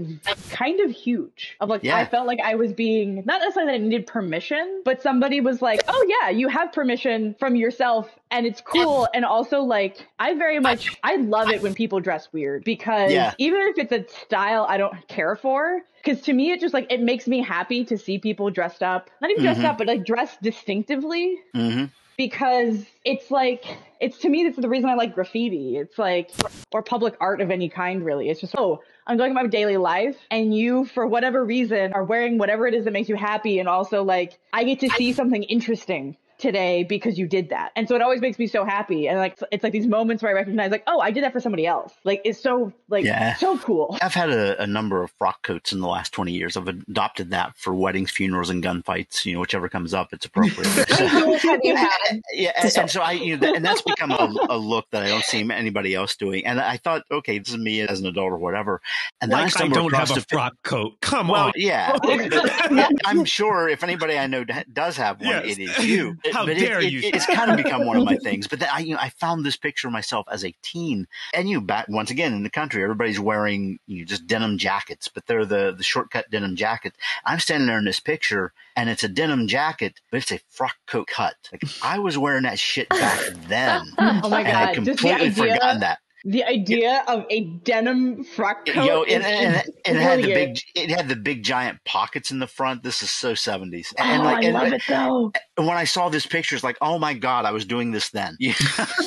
kind of huge. Of like, Yeah. I felt like I was being, not necessarily that I needed permission, but somebody was like, oh yeah, you have permission from yourself and it's cool. And also like, I very much, I love it when people dress weird because Yeah. even if it's a style I don't care for, because to me it just like it makes me happy to see people dressed up, not even dressed Mhm. up, but like dressed distinctively hmm because it's like it's to me that's the reason I like graffiti. It's like or public art of any kind really. It's just oh, I'm going about my daily life and you for whatever reason are wearing whatever it is that makes you happy and also like I get to see something interesting today because you did that. And so it always makes me so happy. And like it's like these moments where I recognize like, oh, I did that for somebody else. Like it's so like Yeah. so cool. I've had a, a number of frock coats in the last 20 years. I've adopted that for weddings, funerals, and gunfights. You know, whichever comes up, it's appropriate. So- have you had? yeah, and, and so I, you know, and that's become a, a look that I don't see anybody else doing. And I thought, okay, this is me as an adult or whatever. And then I Like I stumbled don't have a the- frock coat. Come Well, on. yeah, I'm sure if anybody I know does have one, Yes. it is you. How but dare it, you. It, it's kind of become one of my things. But then I, you know, I found this picture of myself as a teen, and you back once again in the country, everybody's wearing you know, just denim jackets, but they're the the shortcut denim jacket. I'm standing there in this picture, and it's a denim jacket, but it's a frock coat cut. Like I was wearing that shit back then. Oh my And I god! Completely idea, forgotten that. The idea of a denim frock coat. Yo, is and, and, and it had the big, it had the big giant pockets in the front. This is so seventies. Oh, And like, I and, love it though. and when I saw this picture, it's like, oh my god, I was doing this then.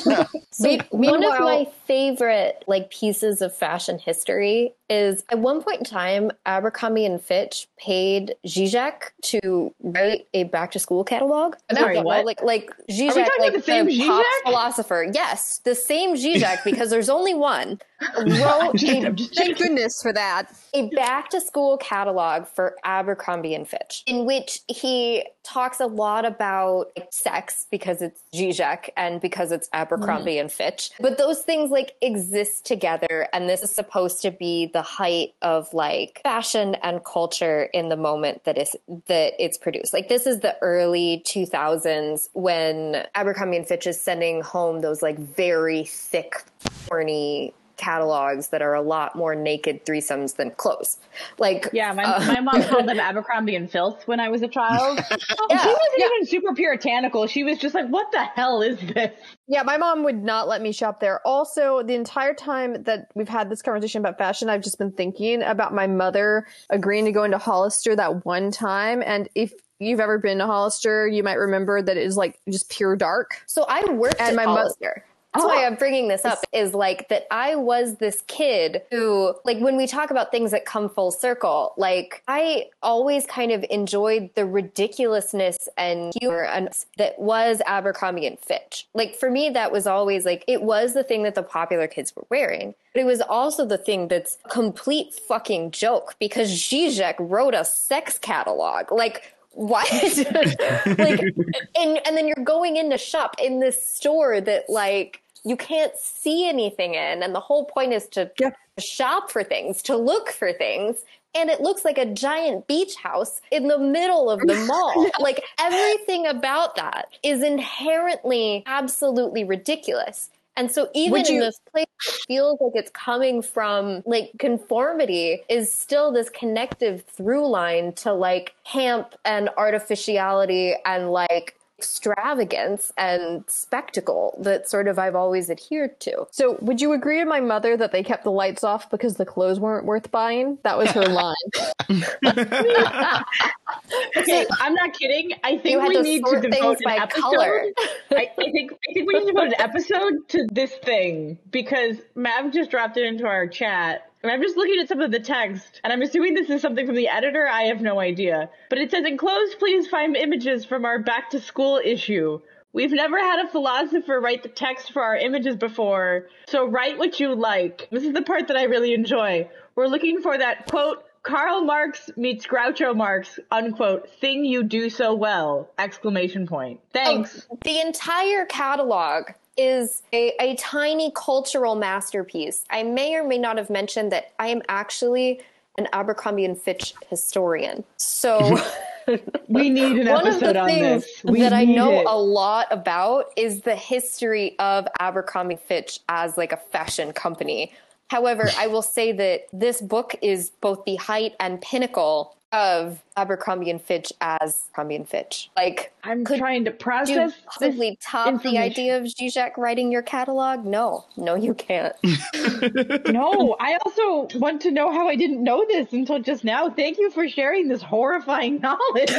So Me- one of my favorite like pieces of fashion history is at one point in time, Abercrombie and Fitch paid Zizek to write a back to school catalog. I Sorry, what? Like like Zizek, talking about like the same pop Zizek? philosopher. Yes, the same Zizek because there's only one. Wrote a Thank goodness for that. a back to school catalog for Abercrombie and Fitch, in which he talks a lot about like, sex because it's Zizek and because it's Abercrombie and Fitch. But those things like exist together, and this is supposed to be the height of like fashion and culture in the moment that is that it's produced. Like this is the early 2000s when Abercrombie and Fitch is sending home those like very thick, horny catalogs that are a lot more naked threesomes than clothes. Like Yeah, my, uh, my mom called them Abercrombie and Filth when I was a child. Yeah, she wasn't even super puritanical. She was just like, "What the hell is this?" Yeah, my mom would not let me shop there. Also, the entire time that we've had this conversation about fashion, I've just been thinking about my mother agreeing to go into Hollister that one time. And if you've ever been to Hollister, you might remember that it is like just pure dark. So I worked And at my mo- Hollister. That's why oh. I'm bringing this up is like that I was this kid who, like, when we talk about things that come full circle, like, I always kind of enjoyed the ridiculousness and humor and that was Abercrombie and Fitch. Like, for me, that was always like, it was the thing that the popular kids were wearing. But it was also the thing that's a complete fucking joke because Zizek wrote a sex catalog. Like, what? like, and and then you're going in to shop in this store that like you can't see anything in, and the whole point is to Yeah. shop for things, to look for things. And it looks like a giant beach house in the middle of the mall. Like everything about that is inherently absolutely ridiculous. And so even Would in this place that feels like it's coming from like conformity is still this connective through line to like camp and artificiality and like extravagance and spectacle that sort of I've always adhered to. So, would you agree with my mother that they kept the lights off because the clothes weren't worth buying? That was her line. Okay, I'm not kidding. I think we to need to devote things an by episode. color. I, I think I think we need to devote an episode to this thing because Mav just dropped it into our chat. And I'm just looking at some of the text, and I'm assuming this is something from the editor. I have no idea. But it says, enclosed, please find images from our back to school issue. We've never had a philosopher write the text for our images before, so write what you like. This is the part that I really enjoy. We're looking for that quote, Karl Marx meets Groucho Marx, unquote, thing you do so well, exclamation point. Oh, Thanks. The entire catalog is a, a tiny cultural masterpiece. I may or may not have mentioned that I am actually an Abercrombie and Fitch historian. So We need an one of episode the on things this. We that I know it. a lot about is the history of Abercrombie Fitch as like a fashion company. However, I will say that this book is both the height and pinnacle of Abercrombie and Fitch as Abercrombie and Fitch. Like I'm could trying to do you process possibly this top the idea of Zizek writing your catalog? No, no, you can't. No, I also want to know how I didn't know this until just now. Thank you for sharing this horrifying knowledge.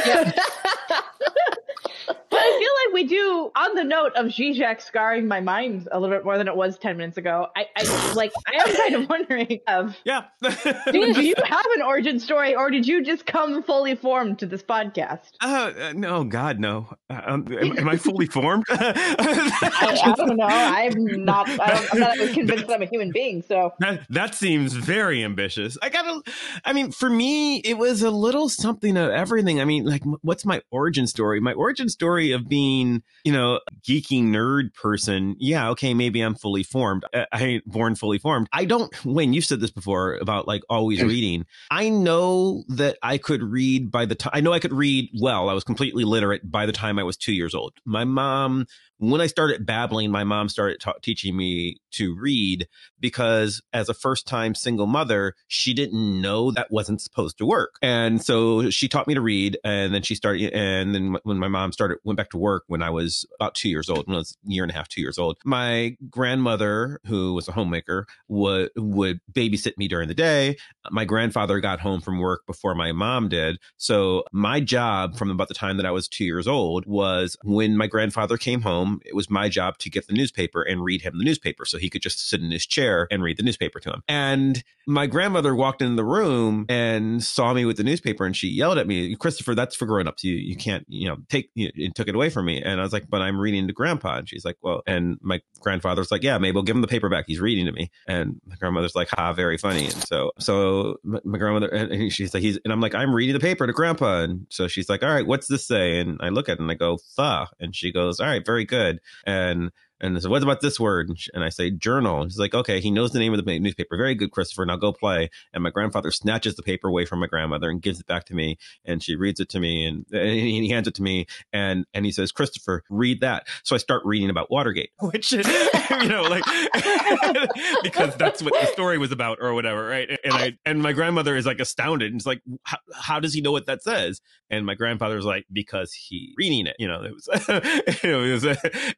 but I feel like we do, on the note of Zizek scarring my mind a little bit more than it was 10 minutes ago, I, I like, I am kind of wondering of, Yeah. do, do you have an origin story or did you just come fully formed to this podcast? Uh, uh, no, God, no. Uh, Um, am, am I fully formed? I, I don't know. I'm not, I I'm not convinced that I'm a human being, so. That, that seems very ambitious. I gotta, I mean, for me, it was a little something of everything. I mean, like, what's my origin story? My origin story of being, you know, a geeky nerd person. Yeah, okay, maybe I'm fully formed. I, I ain't born fully formed. I don't, When you've said this before about like always reading. I know that I could read by the time, I know I could read well. I was completely literate by the time I was two years old. My mom, when I started babbling, my mom started ta- teaching me to read because as a first time single mother, she didn't know that wasn't supposed to work. And so she taught me to read. And then she started, and then when my mom started, went back to work when I was about two years old, when I was a year and a half, two years old, my grandmother, who was a homemaker, would, would babysit me during the day. My grandfather got home from work before my mom did. So my job from about the time that I was two years old was when my grandfather came home, it was my job to get the newspaper and read him the newspaper so he could just sit in his chair and read the newspaper to him. And my grandmother walked in the room and saw me with the newspaper and she yelled at me, Christopher, that's for grown-ups. You you can't, you know, take you and took it away from me. And I was like, but I'm reading to grandpa. And she's like, well, and my grandfather's like, yeah, Mabel, give him the paper back. He's reading to me. And my grandmother's like, ha, very funny. And so, so my, grandmother, and, she's like, he's, and I'm like, I'm reading the paper to grandpa. And so she's like, all right, what's this say? And I look at it and I go, tha. And she goes, all right, very good. And and I said, what about this word? And, I say, journal. And she's like, okay, he knows the name of the newspaper. Very good, Christopher. Now go play. And my grandfather snatches the paper away from my grandmother and gives it back to me. And she reads it to me and, and he hands it to me. And, and he says, Christopher, read that. So I start reading about Watergate, which, you know, like, because that's what the story was about or whatever. Right. And I, and my grandmother is like astounded. And it's like, how, how does he know what that says? And my grandfather's like, because he reading it, you know, it was, it was,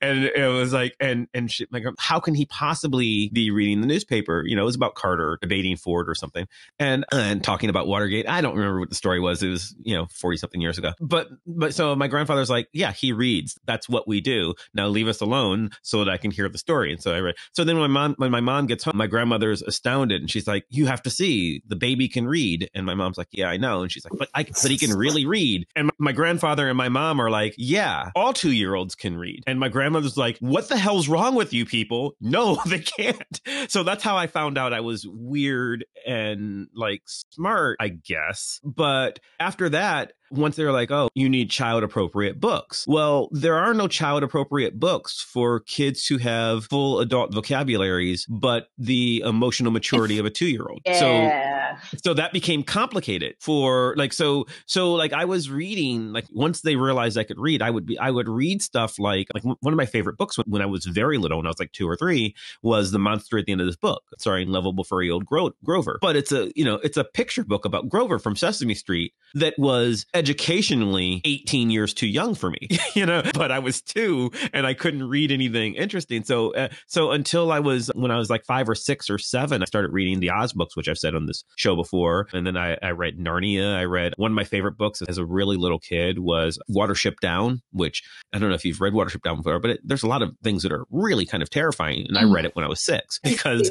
and it was like, and, and she, like, um, how can he possibly be reading the newspaper? You know, it was about Carter debating Ford or something and, and talking about Watergate. I don't remember what the story was. It was, you know, 40 something years ago. But, but so my grandfather's like, yeah, he reads. That's what we do. Now leave us alone so that I can hear the story. And so I read. So then when my mom, when my mom gets home, my grandmother's astounded and she's like, you have to see the baby can read. And my mom's like, yeah, I know. And she's like, but I, but he can really read. And my, my grandfather and my mom are like, yeah, all two year olds can read. And my grandmother's like, what the hell's wrong with you people? No, they can't. So that's how I found out I was weird and like smart, I guess. But after that, once they were like, oh, you need child appropriate books. Well, there are no child appropriate books for kids who have full adult vocabularies, but the emotional maturity of a two year old. Yeah. So, so that became complicated for like, so, so like I was reading, like once they realized I could read, I would be, I would read stuff like, like one of my favorite books when, when I was very little, when I was like two or three, was The Monster at the End of this book, starring lovable furry old Gro- Grover. But it's a, you know, it's a picture book about Grover from Sesame Street that was educationally 18 years too young for me, you know, but I was two and I couldn't read anything interesting. So, uh, so until I was, when I was like five or six or seven, I started reading the Oz books, which I've said on this show before. And then I, I read Narnia. I read one of my favorite books as a really little kid was Watership Down, which I don't know if you've read Watership Down before, but it, there's a lot of things that are really kind of terrifying. And I read it when I was six because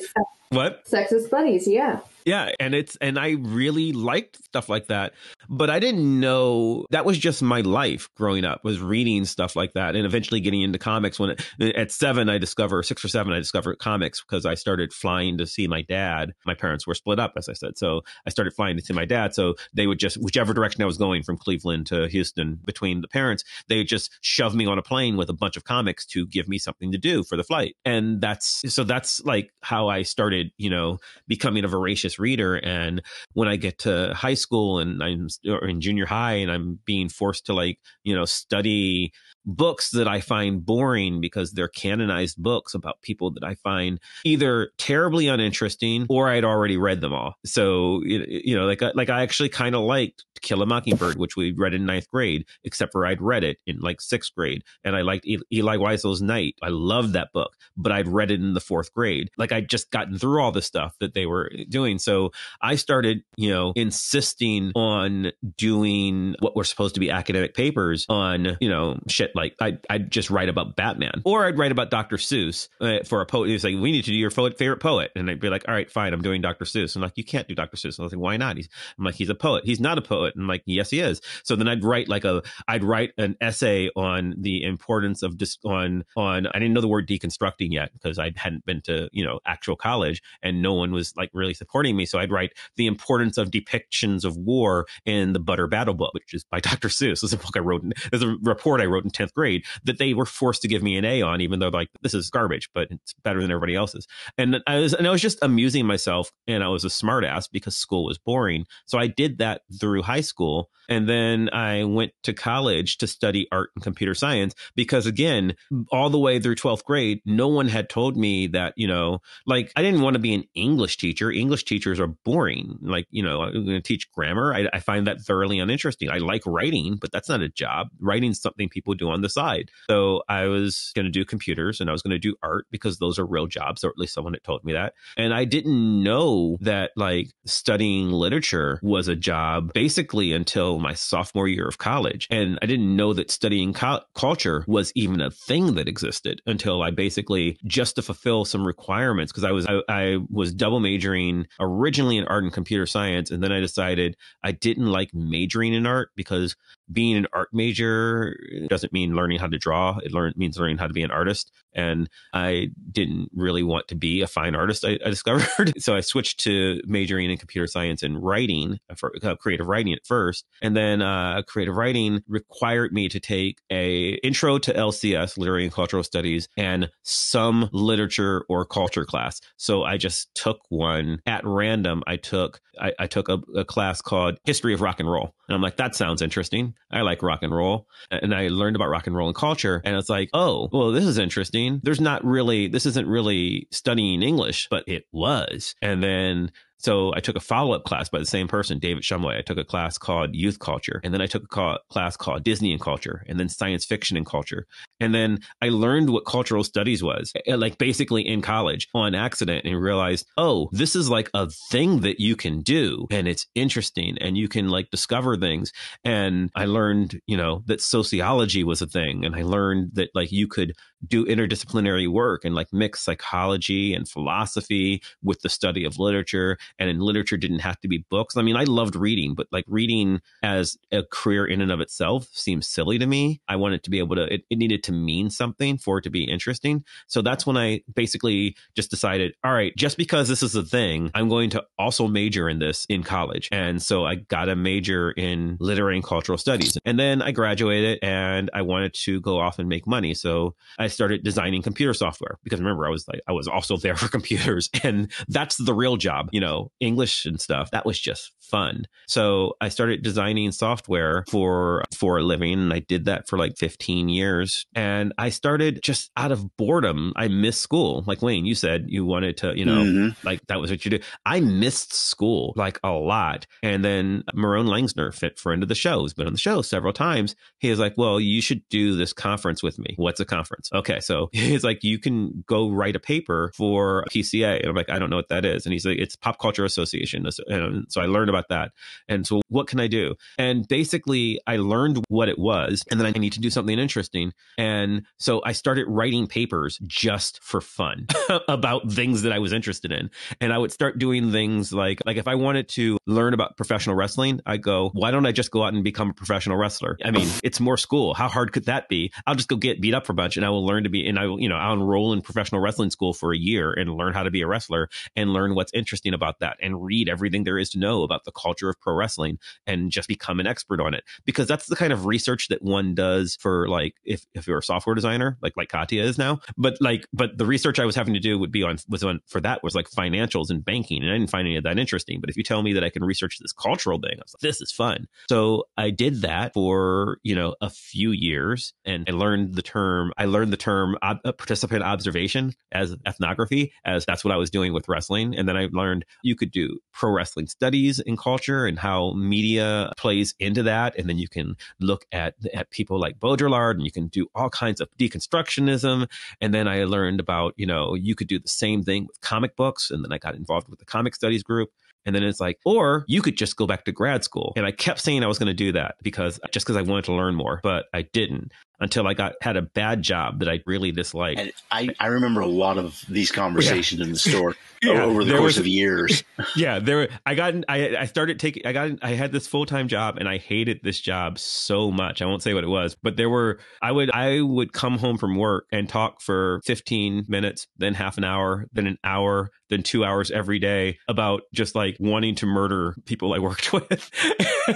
what? Sexist buddies, yeah. Yeah, and it's and I really liked stuff like that, but I didn't know that was just my life growing up was reading stuff like that, and eventually getting into comics. When at seven, I discover six or seven, I discovered comics because I started flying to see my dad. My parents were split up, as I said, so I started flying to see my dad. So they would just whichever direction I was going from Cleveland to Houston between the parents, they would just shove me on a plane with a bunch of comics to give me something to do for the flight, and that's so that's like how I started, you know, becoming a voracious reader. And when I get to high school and I'm or in junior high and I'm being forced to like, you know, study books that I find boring because they're canonized books about people that I find either terribly uninteresting or I'd already read them all. So, you know, like, uh, like I actually kind of liked Kill a Mockingbird, which we read in ninth grade, except for I'd read it in like sixth grade. And I liked Elie Wiesel's Night. I loved that book, but I'd read it in the fourth grade. Like I'd just gotten through all the stuff that they were eh, doing. So I started, you know, insisting on doing what were supposed to be academic papers on, you know, shit like I'd, I'd just write about Batman or I'd write about Dr. Seuss uh, for a poet. He was like, we need to do your favorite poet. And I'd be like, all right, fine. I'm doing Dr. Seuss. I'm like, you can't do Dr. Seuss. I was like, why not? He's, I'm like, he's a poet. He's not a poet. I'm like, yes, he is. So then I'd write like a, I'd write an essay on the importance of just on, on, I didn't know the word deconstructing yet because I hadn't been to, you know, actual college and no one was like really supporting me. So I'd write the importance of depictions of war in the Butter Battle Book, which is by Dr. Seuss. It's a book I wrote, it's a report I wrote in 10th grade that they were forced to give me an A on, even though like this is garbage, but it's better than everybody else's. And I was and I was just amusing myself, and I was a smartass because school was boring. So I did that through high school, and then I went to college to study art and computer science because again, all the way through 12th grade, no one had told me that you know, like I didn't want to be an English teacher. English teachers are boring. Like you know, I'm going to teach grammar. I, I find that thoroughly uninteresting. I like writing, but that's not a job. Writing's something people do on the side. So I was going to do computers and I was going to do art because those are real jobs, or at least someone had told me that. And I didn't know that like studying literature was a job basically until my sophomore year of college. And I didn't know that studying co- culture was even a thing that existed until I basically just to fulfill some requirements because I was I, I was double majoring originally in art and computer science and then I decided I didn't like majoring in art because being an art major doesn't mean learning how to draw. It learn, means learning how to be an artist. And I didn't really want to be a fine artist, I, I discovered. so I switched to majoring in computer science and writing, for uh, creative writing at first. And then uh, creative writing required me to take a intro to LCS, literary and cultural studies, and some literature or culture class. So I just took one at random. I took I, I took a, a class called History of Rock and Roll. And I'm like, that sounds interesting. I like rock and roll. And I learned about rock and roll and culture. And it's like, oh, well, this is interesting. There's not really, this isn't really studying English, but it was. And then so I took a follow up class by the same person, David Shumway. I took a class called Youth Culture, and then I took a class called Disney and Culture, and then Science Fiction and Culture. And then I learned what cultural studies was, eh, like basically in college on accident, and realized, oh, this is like a thing that you can do, and it's interesting, and you can like discover things. And I learned, you know, that sociology was a thing, and I learned that like you could do interdisciplinary work and like mix psychology and philosophy with the study of literature and in literature didn't have to be books. I mean, I loved reading, but like reading as a career in and of itself seems silly to me. I wanted to be able to, it, it needed to mean something for it to be interesting. So that's when I basically just decided, all right, just because this is a thing, I'm going to also major in this in college. And so I got a major in literary and cultural studies. And then I graduated and I wanted to go off and make money. So I started designing computer software because remember, I was like, I was also there for computers and that's the real job, you know, English and stuff. That was just fun. So I started designing software for for a living and I did that for like 15 years. And I started just out of boredom. I missed school. Like Wayne, you said you wanted to, you know, Mhm. like that was what you do. I missed school like a lot. And then Marone Langsner, fit friend of the show, has been on the show several times. He was like, Well, you should do this conference with me. What's a conference? Okay. So he's like, You can go write a paper for PCA. And I'm like, I don't know what that is. And he's like, It's Pop Culture Association. And so I learned about that. And so what can I do? And basically, I learned what it was. And then I need to do something interesting. And so I started writing papers just for fun about things that I was interested in. And I would start doing things like like if I wanted to learn about professional wrestling, I go, why don't I just go out and become a professional wrestler? I mean, it's more school. How hard could that be? I'll just go get beat up for a bunch and I will learn to be and I will, you know, I'll enroll in professional wrestling school for a year and learn how to be a wrestler and learn what's interesting about that and read everything there is to know about the culture of pro wrestling and just become an expert on it. Because that's the kind of research that one does for like if, if you're a software designer, like like Katya is now. But like but the research I was having to do would be on was on for that was like financials and banking. And I didn't find any of that interesting. But if you tell me that I can research this cultural thing, I was like, this is fun. So I did that for, you know, a few years and I learned the term, I learned the term ob- uh, participant observation as ethnography, as that's what I was doing with wrestling. And then I learned you could do pro wrestling studies in culture and how media plays into that. And then you can look at, at people like Baudrillard and you can do all kinds of deconstructionism. And then I learned about, you know, you could do the same thing with comic books. And then I got involved with the comic studies group. And then it's like, or you could just go back to grad school. And I kept saying I was going to do that because just because I wanted to learn more, but I didn't until I got had a bad job that I really disliked. And I, I remember a lot of these conversations in the store Yeah, over the course was- of years. yeah, there. I got. I I started taking. I got. I had this full time job, and I hated this job so much. I won't say what it was, but there were. I would. I would come home from work and talk for fifteen minutes, then half an hour, then an hour, then two hours every day about just like wanting to murder people I worked with,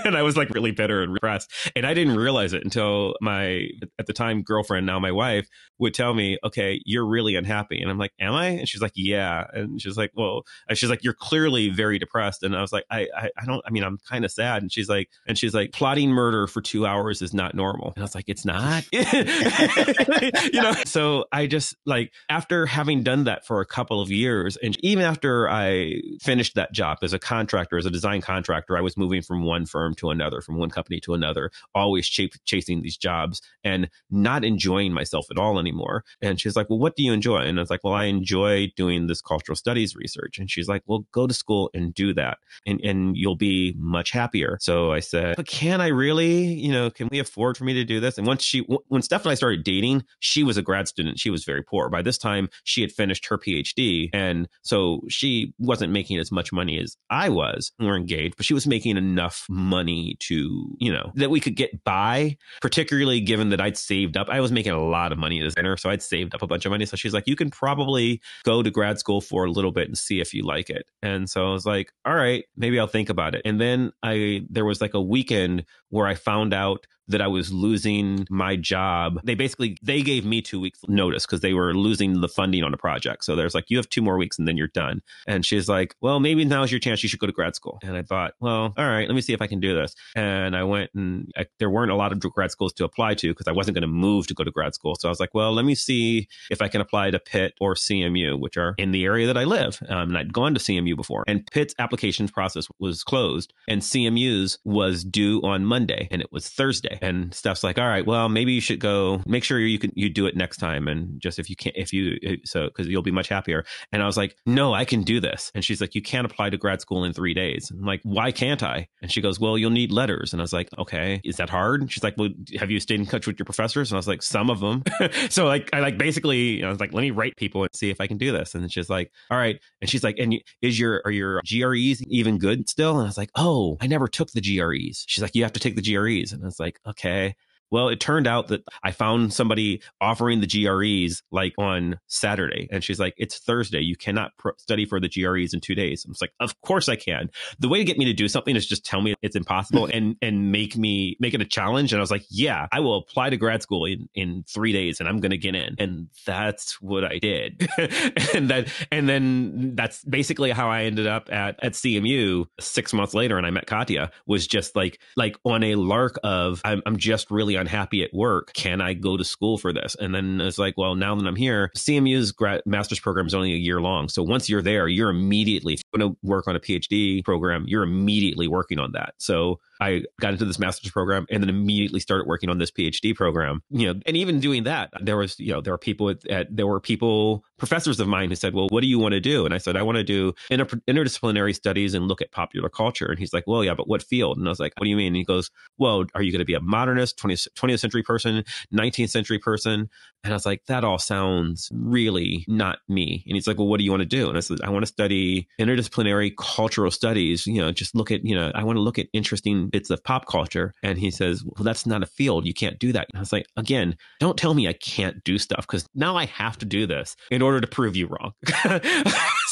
and I was like really bitter and repressed, and I didn't realize it until my at the time girlfriend, now my wife, would tell me, "Okay, you're really unhappy," and I'm like, "Am I?" And she's like, "Yeah," and she's like, "Well," she's like, "You're clearly very depressed," and I was like, "I, I, I don't. I mean, I'm kind of sad." And she's like, and she's like, "Plotting murder for two hours is not normal," and I was like, "It's not," you know. So I just like after having done that for a couple of years, and even after I finished that job as a contractor, as a design contractor, I was moving from one firm to another, from one company to another, always ch- chasing these jobs and not enjoying myself at all anymore. And she's like, Well, what do you enjoy? And I was like, Well, I enjoy doing this cultural studies research. And she's like, Well, go to school and do that and, and you'll be much happier. So I said, But can I really, you know, can we afford for me to do this? And once she, when Steph and I started dating, she was a grad student. She was very poor. By this time, she had finished her PhD. And so she wasn't making as much money as I was. We were engaged, but she was making enough money to, you know, that we could get by, particularly given that I'd saved up. I was making a lot of money as dinner, so I'd saved up a bunch of money. So she's like, you can probably go to grad school for a little bit and see if you like it. And so I was like, all right, maybe I'll think about it. And then I, there was like a weekend where I found out that I was losing my job. They basically they gave me 2 weeks notice cuz they were losing the funding on the project. So there's like you have 2 more weeks and then you're done. And she's like, "Well, maybe now's your chance you should go to grad school." And I thought, "Well, all right, let me see if I can do this." And I went and I, there weren't a lot of grad schools to apply to because I wasn't going to move to go to grad school. So I was like, "Well, let me see if I can apply to Pitt or CMU, which are in the area that I live." Um, and I'd gone to CMU before. And Pitt's applications process was closed and CMU's was due on Monday and it was Thursday. Friday. And Steph's like, all right, well, maybe you should go make sure you can, you do it next time. And just if you can't, if you, so, cause you'll be much happier. And I was like, no, I can do this. And she's like, you can't apply to grad school in three days. I'm like, why can't I? And she goes, well, you'll need letters. And I was like, okay, is that hard? And she's like, well, have you stayed in touch with your professors? And I was like, some of them. so like, I like basically, I was like, let me write people and see if I can do this. And she's like, all right. And she's like, and is your, are your GREs even good still? And I was like, oh, I never took the GREs. She's like, you have to take the GREs. And I was like, okay. Well, it turned out that I found somebody offering the GREs like on Saturday. And she's like, it's Thursday. You cannot pro- study for the GREs in two days. I'm like, of course I can. The way to get me to do something is just tell me it's impossible and, and make me make it a challenge. And I was like, yeah, I will apply to grad school in, in three days and I'm going to get in. And that's what I did. and that, and then that's basically how I ended up at, at CMU six months later. And I met Katya was just like, like on a lark of, I'm, I'm just really unhappy at work. Can I go to school for this? And then it's like, well, now that I'm here, CMU's grad master's program is only a year long. So once you're there, you're immediately going to work on a PhD program. You're immediately working on that. So I got into this master's program and then immediately started working on this PhD program. You know, and even doing that, there was, you know, there were people at, there were people, professors of mine who said, well, what do you want to do? And I said, I want to do inter- interdisciplinary studies and look at popular culture. And he's like, well, yeah, but what field? And I was like, what do you mean? And he goes, well, are you going to be a modernist, 20th, 20th century person, 19th century person? And I was like, that all sounds really not me. And he's like, well, what do you want to do? And I said, I want to study interdisciplinary cultural studies, you know, just look at, you know, I want to look at interesting bits of pop culture. And he says, well, that's not a field. You can't do that. And I was like, again, don't tell me I can't do stuff because now I have to do this in order to prove you wrong.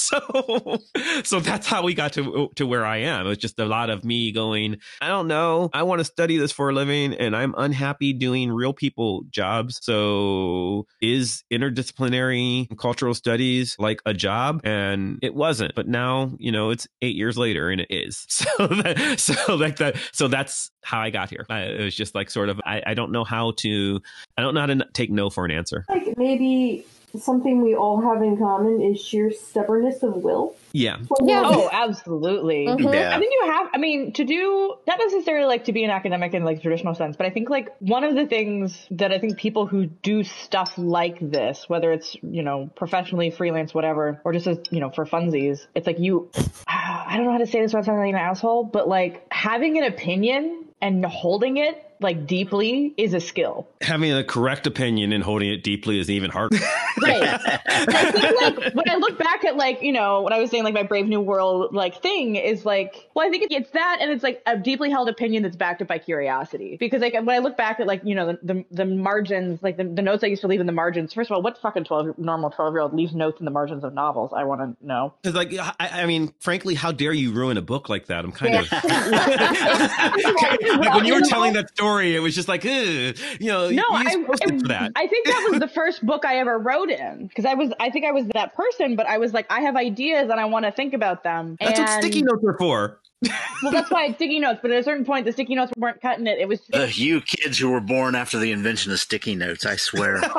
so, so that's how we got to, to where I am. It was just a lot of me going, I don't know. I want to study this for a living and I'm unhappy doing real people jobs. So is interdisciplinary cultural studies like a job? And it wasn't, but now, you know, it's eight years later and it is. So that, so like that, so that's how I got here. I, it was just like sort of, I, I don't know how to, I don't know how to take no for an answer. Like maybe something we all have in common is sheer stubbornness of will. Yeah. Yeah. Oh, absolutely. Mhm. Yeah. I think you have, I mean, to do, not necessarily like to be an academic in like traditional sense, but I think like one of the things that I think people who do stuff like this, whether it's, you know, professionally, freelance, whatever, or just as, you know, for funsies, it's like you, I don't know how to say this without sounding like an asshole, but like having an opinion and holding it like deeply is a skill. Having a correct opinion and holding it deeply is even harder. Right. I think like when I look back at like, you know, what I was saying, like my Brave New World like thing is like, well, I think it's that and it's like a deeply held opinion that's backed up by curiosity. Because like when I look back at like, you know, the the, the margins, like the, the notes I used to leave in the margins, first of all, what fucking 12 normal 12 year old leaves notes in the margins of novels? I want to know. Because, like, I, I mean, frankly, how dare you ruin a book like that? I'm kind of like when you were telling that story, it was just like, you know, No, I, I, for that. I think that was the first book I ever wrote in because I was, I think I was that person, but I was like, I have ideas and I want to think about them. That's what sticky notes are for. Well, that's why it's sticky notes. But at a certain point, the sticky notes weren't cutting it. It was Uh, you kids who were born after the invention of sticky notes, I swear.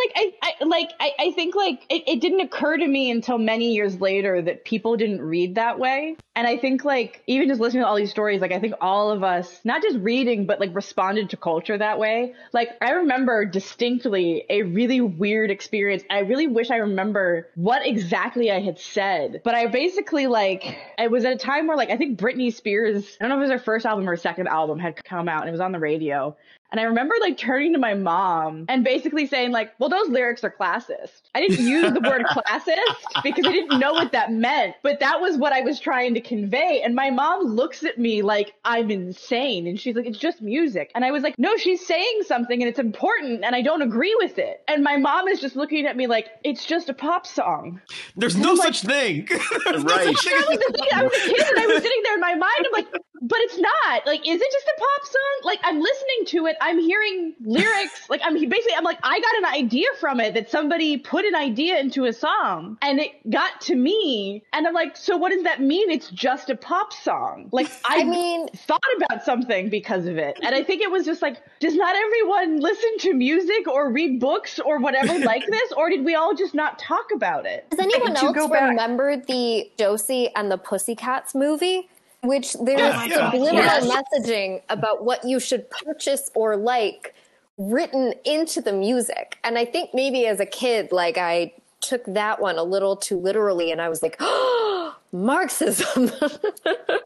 like I, I like I, I think like it, it didn't occur to me until many years later that people didn't read that way. And I think like even just listening to all these stories, like I think all of us, not just reading, but like responded to culture that way. Like I remember distinctly a really weird experience. I really wish I remember what exactly I had said. But I basically like I was at a time where like I think Britney Spears, I don't know if it was her first album or second album had come out and it was on the radio. And I remember like turning to my mom and basically saying like, well, those lyrics are classist. I didn't use the word classist because I didn't know what that meant, but that was what I was trying to convey. And my mom looks at me like I'm insane. And she's like, it's just music. And I was like, no, she's saying something and it's important and I don't agree with it. And my mom is just looking at me like, it's just a pop song. There's no such thing. There's no Right. such thing That as was the thing. I was a kid and I was sitting there in my mind. I'm like, but it's not. Like, is it just a pop song? Like, I'm listening to it. I'm hearing lyrics. Like, I'm basically, I'm like, I got an idea from it that somebody put an idea into a song and it got to me. And I'm like, so what does that mean? It's just a pop song. Like, I, I mean, thought about something because of it. And I think it was just like, does not everyone listen to music or read books or whatever like this? Or did we all just not talk about it? does anyone else go back- remember the Josie and the Pussycats movie? Which there's Yeah, is yeah. subliminal Yes. messaging about what you should purchase or like written into the music. And I think maybe as a kid, like I took that one a little too literally and I was like, oh, Marxism. and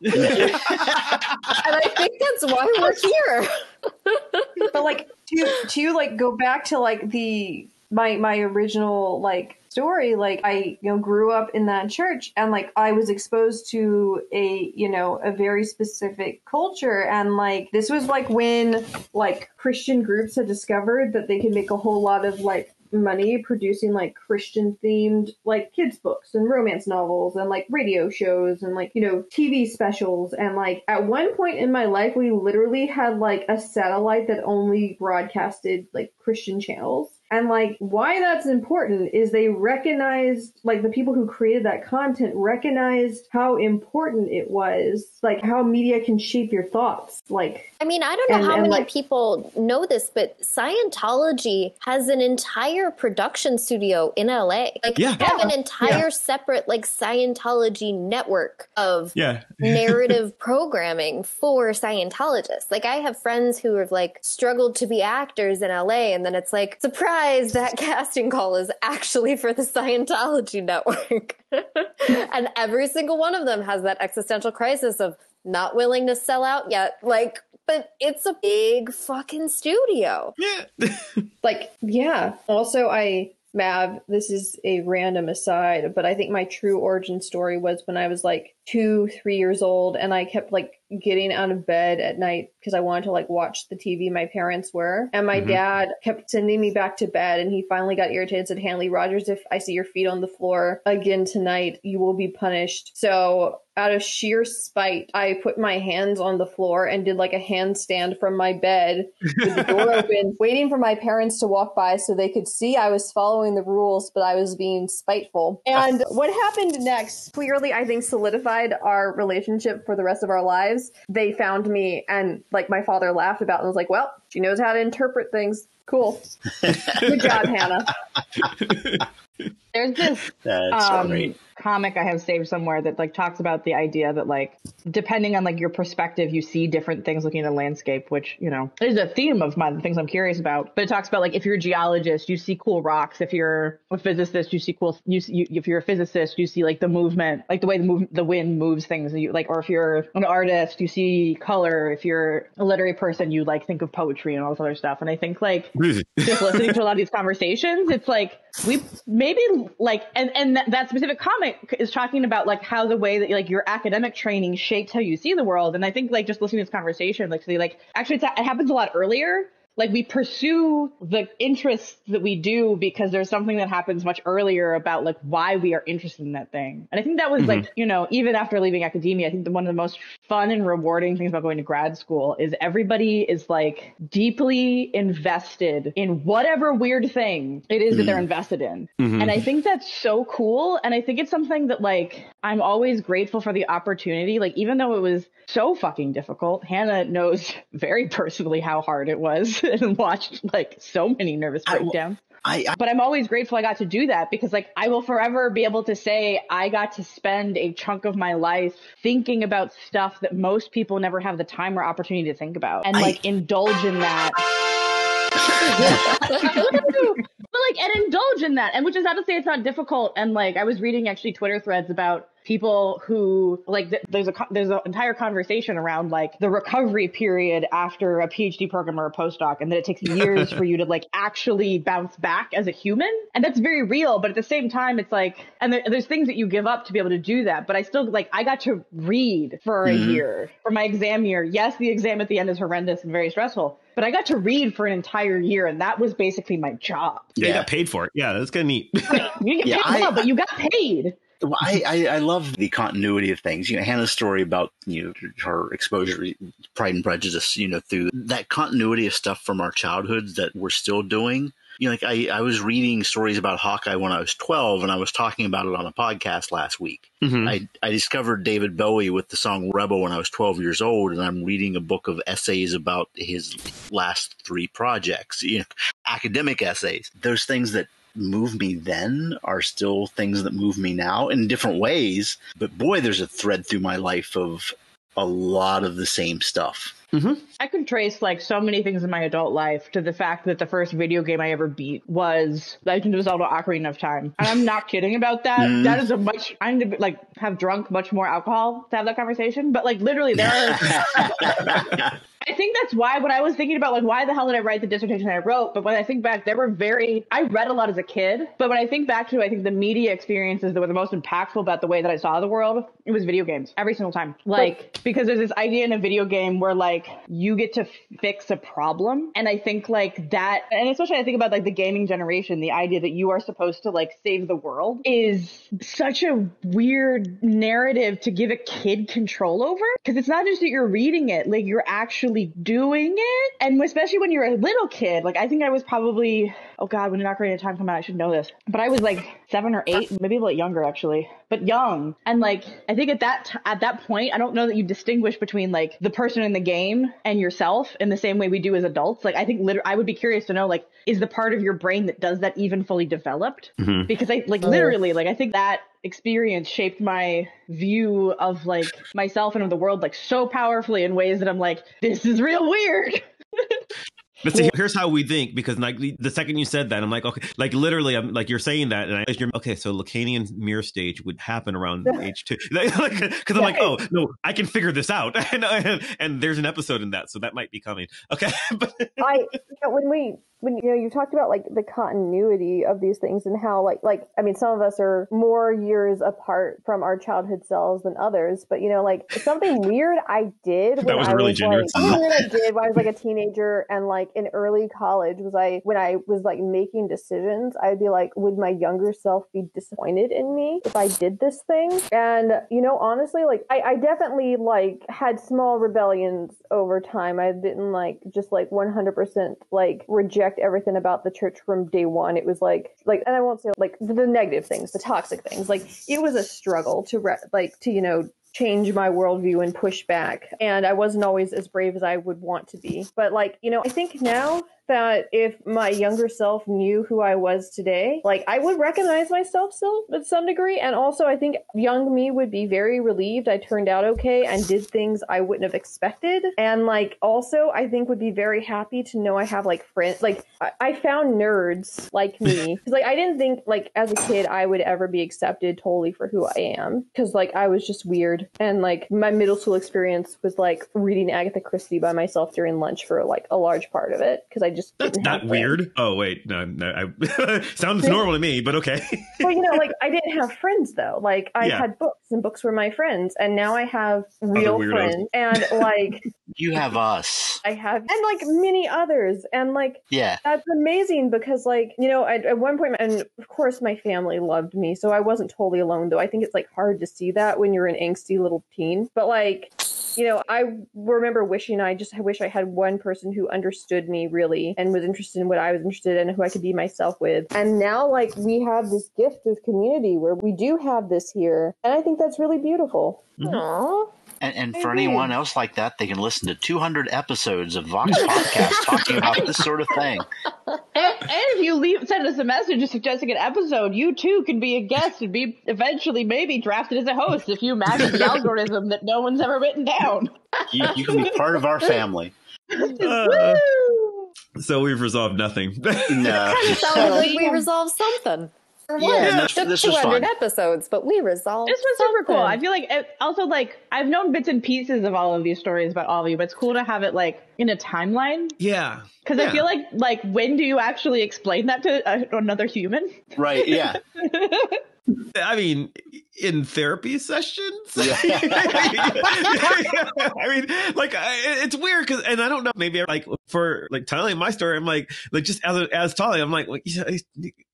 I think that's why we're here. but like to to like go back to like the my my original like story like i you know grew up in that church and like i was exposed to a you know a very specific culture. And like this was like when like christian groups had discovered that they could make a whole lot of like money producing like christian themed like kids books and romance novels and like radio shows and like you know tv specials. And like at one point in my life we literally had like a satellite that only broadcasted like christian channels and like why that's important is they recognized like the people who created that content recognized how important it was like how media can shape your thoughts like I mean, I don't know And- how and, many like- people know this, but Scientology has an entire production studio in LA. Like, Yeah. they have an entire separate like Scientology network of Yeah. narrative programming for Scientologists. Like, I have friends who have like struggled to be actors in LA, and then it's like, surprise, that casting call is actually for the Scientology network. and every single one of them has that existential crisis of not willing to sell out yet. Like, but it's a big fucking studio. Yeah. like yeah also i mav this is a random aside but i think my true origin story was when i was like two three years old and i kept like getting out of bed at night because i wanted to like watch the tv my parents were and my Mhm. dad kept sending me back to bed and he finally got irritated and said hanley rogers if i see your feet on the floor again tonight you will be punished so out of sheer spite i put my hands on the floor and did like a handstand from my bed with the door open, waiting for my parents to walk by so they could see I was following the rules, but I was being spiteful. And what happened next clearly, I think, solidified our relationship for the rest of our lives. They found me, and like my father laughed about and was like, well, she knows how to interpret things. Cool. Good job, Hannah. There's this um, great. comic I have saved somewhere that like talks about the idea that like depending on like your perspective, you see different things looking at a landscape, which you know is a theme of my the things I'm curious about. But it talks about like if you're a geologist, you see cool rocks. If you're a physicist, you see cool. You, see- you if you're a physicist, you see like the movement, like the way the move the wind moves things. You like, or if you're an artist, you see color. If you're a literary person, you like think of poetry and all this other stuff. And I think like just listening to a lot of these conversations, it's like we maybe like and and that, that specific comic is talking about like how the way that like your academic training shapes how you see the world. And I think like just listening to this conversation, like to see like actually it's, it happens a lot earlier. Like we pursue the interests that we do because there's something that happens much earlier about like why we are interested in that thing. And I think that was mm-hmm. like, you know, even after leaving academia, I think the, one of the most fun and rewarding things about going to grad school is everybody is like deeply invested in whatever weird thing it is that they're mm-hmm. invested in. Mm-hmm. And I think that's so cool. And I think it's something that like I'm always grateful for the opportunity. Like even though it was so fucking difficult, Hannah knows very personally how hard it was and watched like so many nervous breakdowns. I, I But I'm always grateful I got to do that because like I will forever be able to say I got to spend a chunk of my life thinking about stuff that most people never have the time or opportunity to think about and I- like indulge in that. but like and indulge in that and which is not to say it's not difficult and like i was reading actually twitter threads about people who like th- there's a there's an entire conversation around like the recovery period after a phd program or a postdoc and that it takes years for you to like actually bounce back as a human and that's very real but at the same time it's like and there, there's things that you give up to be able to do that but i still like i got to read for a mm-hmm. year for my exam year yes the exam at the end is horrendous and very stressful but I got to read for an entire year, and that was basically my job. They Yeah. You got paid for it. Yeah, that's kind of neat. You get Yeah, paid I- well, but you got paid. Well, I, I, I love the continuity of things. You know, Hannah's story about you know her exposure, to Pride and Prejudice. You know, through that continuity of stuff from our childhoods that we're still doing. You know, like I, I was reading stories about Hawkeye when I was twelve, and I was talking about it on a podcast last week. Mhm. I, I discovered David Bowie with the song Rebel when I was 12 years old, and I'm reading a book of essays about his last three projects, you know, academic essays. Those things that move me then are still things that move me now in different ways. But boy, there's a thread through my life of a lot of the same stuff. Mm-hmm. I could trace like so many things in my adult life to the fact that the first video game I ever beat was Legend of Zelda: Ocarina of Time, and I'm not kidding about that. Mm. That is a much I need to like have drunk much more alcohol to have that conversation, but like literally there are. I think that's why when I was thinking about like why the hell did I write the dissertation I wrote, but when I think back, there were very I read a lot as a kid, but when I think back to I think the media experiences that were the most impactful about the way that I saw the world, it was video games every single time. Like because there's this idea in a video game where like you get to fix a problem, and I think like that, and especially I think about like the gaming generation, the idea that you are supposed to like save the world is such a weird narrative to give a kid control over because it's not just that you're reading it, like you're actually doing it. And especially when you're a little kid, like I think I was probably, oh God, when did Ocarina of Time come out? I should know this. But I was like seven or eight, maybe a little younger actually, but young. And like, I think at that, t- at that point, I don't know that you distinguish between like the person in the game and yourself in the same way we do as adults. Like, I think literally, I would be curious to know, like, is the part of your brain that does that even fully developed? Mm-hmm. Because I like oh. literally, like, I think that experience shaped my view of like myself and of the world like so powerfully in ways that I'm like, this is real weird. But see, here's how we think because like the second you said that, I'm like, okay, like literally, I'm like you're saying that, and I you're okay. So Lacanian mirror stage would happen around age two, because I'm like, oh no, I can figure this out, and, and and there's an episode in that, so that might be coming. Okay, but I you know, when we when you know you talked about like the continuity of these things and how like like I mean some of us are more years apart from our childhood selves than others, but you know like something weird I did when was I really was generous. like something weird I did when I was like a teenager and like in early college was I when I was like making decisions I'd be like would my younger self be disappointed in me if I did this thing? And you know honestly like I, I definitely like had small rebellions over time. I didn't like just like 100% like reject everything about the church from day one. It was like like and I won't say like the, the negative things the toxic things. Like it was a struggle to re- like to you know change my worldview and push back. And I wasn't always as brave as I would want to be. But like, you know, I think now that if my younger self knew who I was today, like I would recognize myself still to some degree. And also I think young me would be very relieved I turned out okay and did things I wouldn't have expected. And like also I think would be very happy to know I have like friends like I, I found nerds like me. Cause like I didn't think like as a kid I would ever be accepted totally for who I am. Cause like I was just weird. And like my middle school experience was like reading Agatha Christie by myself during lunch for like a large part of it. Cause I just that's didn't have not friends. weird. Oh wait, no, no I, sounds normal to me, but okay. well, you know, like I didn't have friends though. Like I Yeah. had books, and books were my friends, and now I have real friends, and like You have us. I have, and like many others, and like Yeah. that's amazing because, like, you know, at, at one point, and of course, my family loved me, so I wasn't totally alone. Though I think it's like hard to see that when you're an angsty little teen, but like. You know, I remember wishing I just I wish I had one person who understood me really and was interested in what I was interested in and who I could be myself with. And now, like, we have this gift of community where we do have this here. And I think that's really beautiful. Mm-hmm. Aw. And, and for anyone else like that, they can listen to 200 episodes of Vox Popcast talking about this sort of thing. And, and if you leave, send us a message suggesting an episode, you too can be a guest and be eventually maybe drafted as a host if you match the algorithm that no one's ever written down. You, you can be part of our family. Uh, so we've resolved nothing. No. Sounded like we resolved something. Yeah, this, Took this 200 episodes, but we resolved This was super cool. I feel like it, also like I've known bits and pieces of all of these stories about all of you, but it's cool to have it like in a timeline yeah, because Yeah. I feel like like when do you actually explain that to uh, another human? Right, yeah. I mean, in therapy sessions. Yeah. I mean, like I, it's weird because, and I don't know, maybe like for like telling my story, I'm like, like just as as Tali, I'm like, like, you're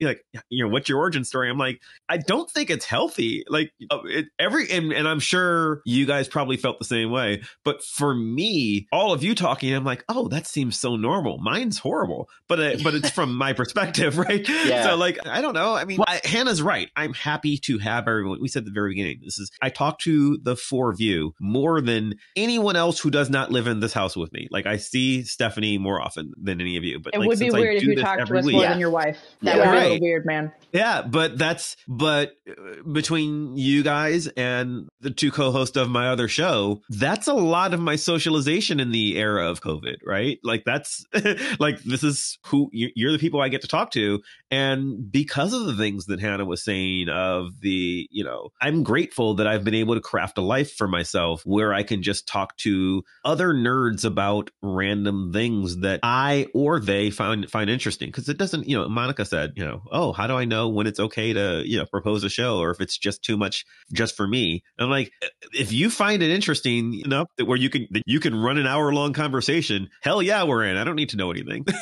like, you know, what's your origin story? I'm like, I don't think it's healthy. Like uh, it, every, and, and I'm sure you guys probably felt the same way. But for me, all of you talking, I'm like, oh, that seems so normal. Mine's horrible, but uh, but it's from my perspective, right? Yeah. So like, I don't know. I mean, I, Hannah's right. I'm happy to have everyone. We said at the very beginning. This is I talk to the four of you more than anyone else who does not live in this house with me. Like I see Stephanie more often than any of you. But It like, would be weird if you talked to us week- more Yeah. than your wife. That Yeah. would be a little weird, man. Yeah, but that's but uh, between you guys and the two co-hosts of my other show, that's a lot of my socialization in the era of COVID, right? Like that's like this is who you're the people I get to talk to, and because of the things that Hannah was saying of the, you know, I'm grateful that I've been able to craft a life for myself where I can just talk to other nerds about random things that I or they find find interesting because it doesn't, you know, Monica said, you know, oh, how do I know when it's okay to, you know, propose a show or if it's just too much just for me? And I'm like, if you find it interesting enough that where you can that you can run an hour long conversation, hell yeah, we're in. I don't need to know anything.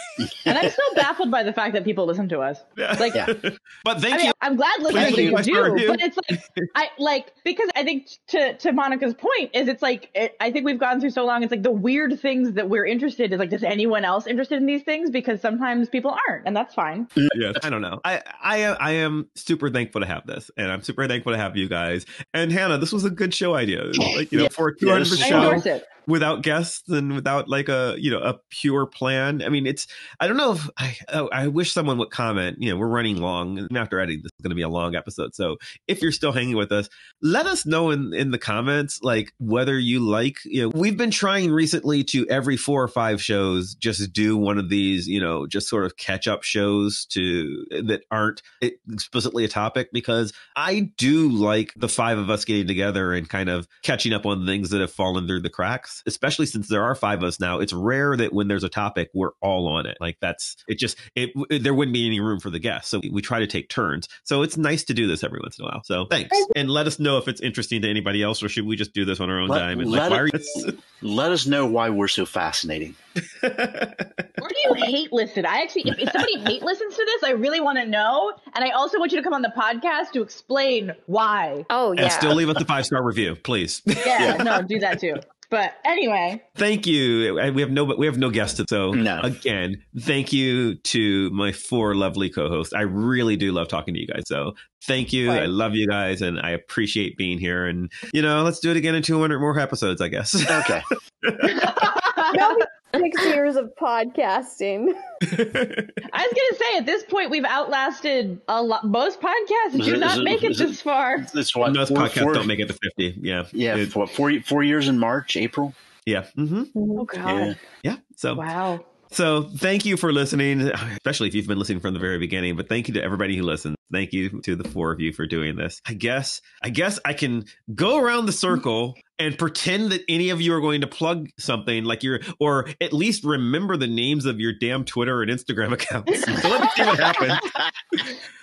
And I'm still baffled by the fact that people listen to us. Yeah. Like, Yeah. but thank I mean, you. I'm glad listeners Thank that you. you I sure do, do. but it's like I like because I think to to Monica's point is it's like it, I think we've gone through so long. It's like the weird things that we're interested is like, does anyone else interested in these things? Because sometimes people aren't, and that's fine. yeah, I don't know. I I I am super thankful to have this, and I'm super thankful to have you guys. And Hannah, this was a good show idea. Like you know, Yeah. for a Yeah, 200 this is I show endorse it. Without guests and without like a you know a pure plan. I mean, it's I don't know if I oh, I wish someone would comment. You know, we're running long, and after editing, this is going to be a long episode. So if you're still hanging with us, let us know in in the comments like whether you like. You know, we've been trying recently to every four or five shows just do one of these. You know, just sort of catch up shows to that aren't explicitly a topic because I do like the five of us getting together and kind of catching up on things that have fallen through the cracks, especially since there are five of us now. It's rare that when there's a topic, we're all on it. Like that's, it just, it, it- there wouldn't be any room for the guests. So we try to take turns. So it's nice to do this every once in a while. So thanks. And let us know if it's interesting to anybody else or should we just do this on our own Let- time? And let like, why it- are you? Let us know why we're so fascinating. Where do you hate listen? I actually, if, if somebody hate listens to this, I really want to know, and I also want you to come on the podcast to explain why. Oh yeah. and still leave us a five star review, please. Yeah, no, do that too. But anyway, thank you. We have no, we have no guests. So No. again, thank you to my four lovely co-hosts. I really do love talking to you guys. So thank you. Right. I love you guys, and I appreciate being here. And you know, let's do it again in 200 more episodes, I guess. Okay. Six years of podcasting. I was gonna say at this point we've outlasted a lot. Most podcasts do not it- make it is it- this far. That's what Most four- podcasts four- don't make it to 50. Yeah. Yeah, It- what, four four years in March, April. yeah. Mm-hmm. Oh God! Yeah. Yeah. So Wow. So thank you for listening, especially if you've been listening from the very beginning. But thank you to everybody who listens. Thank you to the four of you for doing this. I guess I guess I can go around the circle and pretend that any of you are going to plug something like you're or at least remember the names of your damn Twitter and Instagram accounts. so let's see what happens.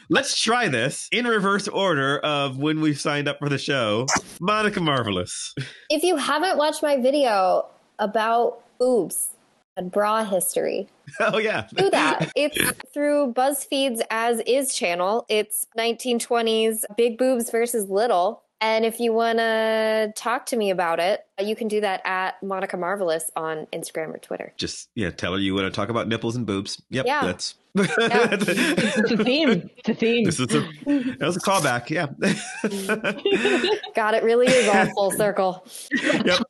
Let's try this in reverse order of when we signed up for the show. Monica Marvelous. If you haven't watched my video about boobs bra history, Oh yeah. do that. It's through BuzzFeed's As Is channel. It's 1920s big boobs versus little. And if you want to talk to me about it, you can do that at Monica Marvelous on Instagram or Twitter. just yeah, tell her you want to talk about nipples and boobs. Yep, Yeah. that's It's a theme. It's a theme. this is a that was a callback. Yeah. God, it really is all full circle. yep.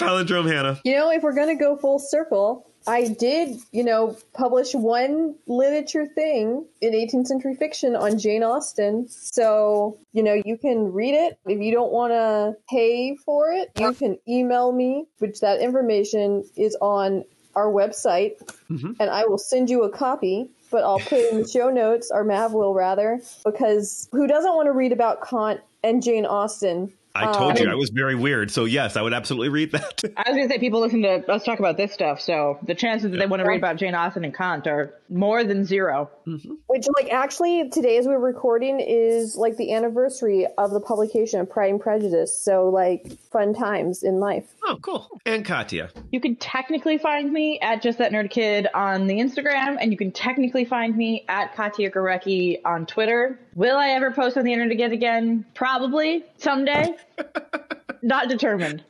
Palindrome Hannah. You know, if we're going to go full circle, I did, you know, publish one literature thing in 18th century fiction on Jane Austen. So, you know, you can read it. If you don't want to pay for it, you can email me, which that information is on our website, Mhm. and I will send you a copy. But I'll put in the show notes, or Mav will rather, because who doesn't want to read about Kant and Jane Austen? I told you Um, I was very weird. So yes, I would absolutely read that. I was gonna say people listen to us talk about this stuff, so the chances that they want to read about Jane Austen and Kant are more than zero. Mm-hmm. Which, like, actually, today as we're recording is like the anniversary of the publication of Pride and Prejudice. So, like, fun times in life. oh, cool. And Katya. You can technically find me at just that nerd kid on the Instagram, and you can technically find me at Katya Gorecki on Twitter. Will I ever post on the internet again? Again, probably someday. Not determined.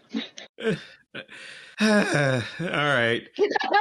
All right.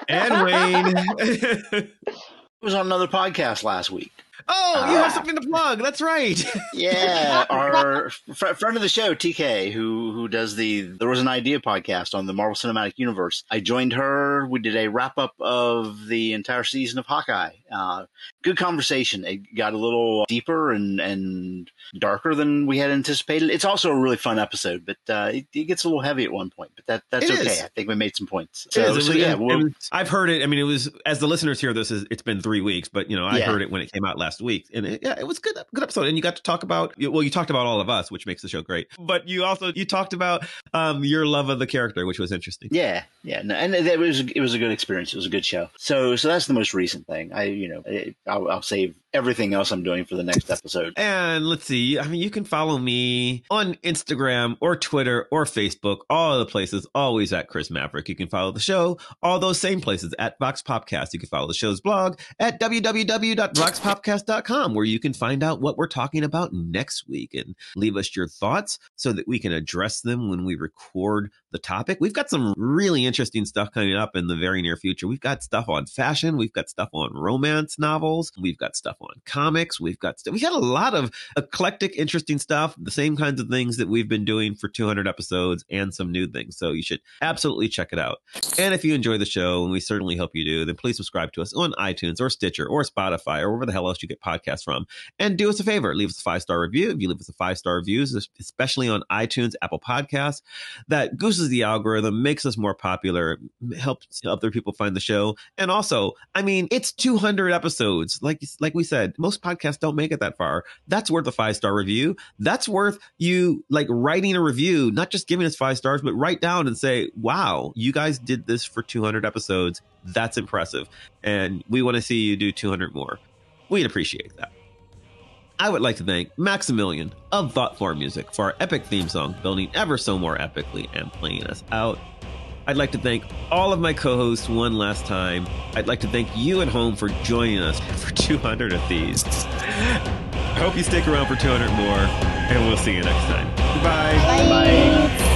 And Wayne. Was on another podcast last week. Oh, you have uh, something to plug. That's right. Yeah, our fr- friend of the show, TK, who who does the There Was an Idea podcast on the Marvel Cinematic Universe. I joined her. We did a wrap up of the entire season of Hawkeye. Uh, good conversation. It got a little deeper and and darker than we had anticipated. It's also a really fun episode, but uh, it, it gets a little heavy at one point. But that that's It okay. is. I think we made some points. So, so yeah, we'll, I've heard it. I mean, it was as the listeners hear this, is it's been three weeks, but you know, I Yeah. heard it when it came out last week, and it, yeah, it was good. Good episode, and you got to talk about. Well, you talked about all of us, which makes the show great. But you also you talked about um, your love of the character, which was interesting. Yeah, yeah, no, and it was it was a good experience. It was a good show. So so that's the most recent thing. I you know I- I'll, I'll save everything else I'm doing for the next episode. And let's see. I mean, you can follow me on Instagram or Twitter or Facebook, all the places, always at Chris Maverick. You can follow the show, all those same places at Vox Popcast. You can follow the show's blog at www.voxpopcast.com, where you can find out what we're talking about next week and leave us your thoughts so that we can address them when we record the topic. We've got some really interesting stuff coming up in the very near future. We've got stuff on fashion, we've got stuff on romance novels, we've got stuff on comics, we've got we got a lot of eclectic, interesting stuff, the same kinds of things that we've been doing for 200 episodes and some new things. So you should absolutely check it out. And if you enjoy the show, and we certainly hope you do, then please subscribe to us on iTunes or Stitcher or Spotify or wherever the hell else you get podcasts from. And do us a favor, leave us a five star review. If you leave us a five star review, especially on iTunes, Apple Podcasts, that gooses the algorithm, makes us more popular, helps other people find the show. And also, I mean, it's 200 episodes. Like like we said, most podcasts don't make it that far. That's worth a five star review. That's worth you like writing a review, not just giving us five stars, but write down and say, "Wow, you guys did this for 200 episodes. That's impressive." And we want to see you do 200 more. We'd appreciate that. I would like to thank Maximilian of Thoughtform Music for our epic theme song, building ever so more epically and playing us out. I'd like to thank all of my co hosts one last time. I'd like to thank you at home for joining us for 200 of these. I hope you stick around for 200 more, and we'll see you next time. Goodbye. Bye.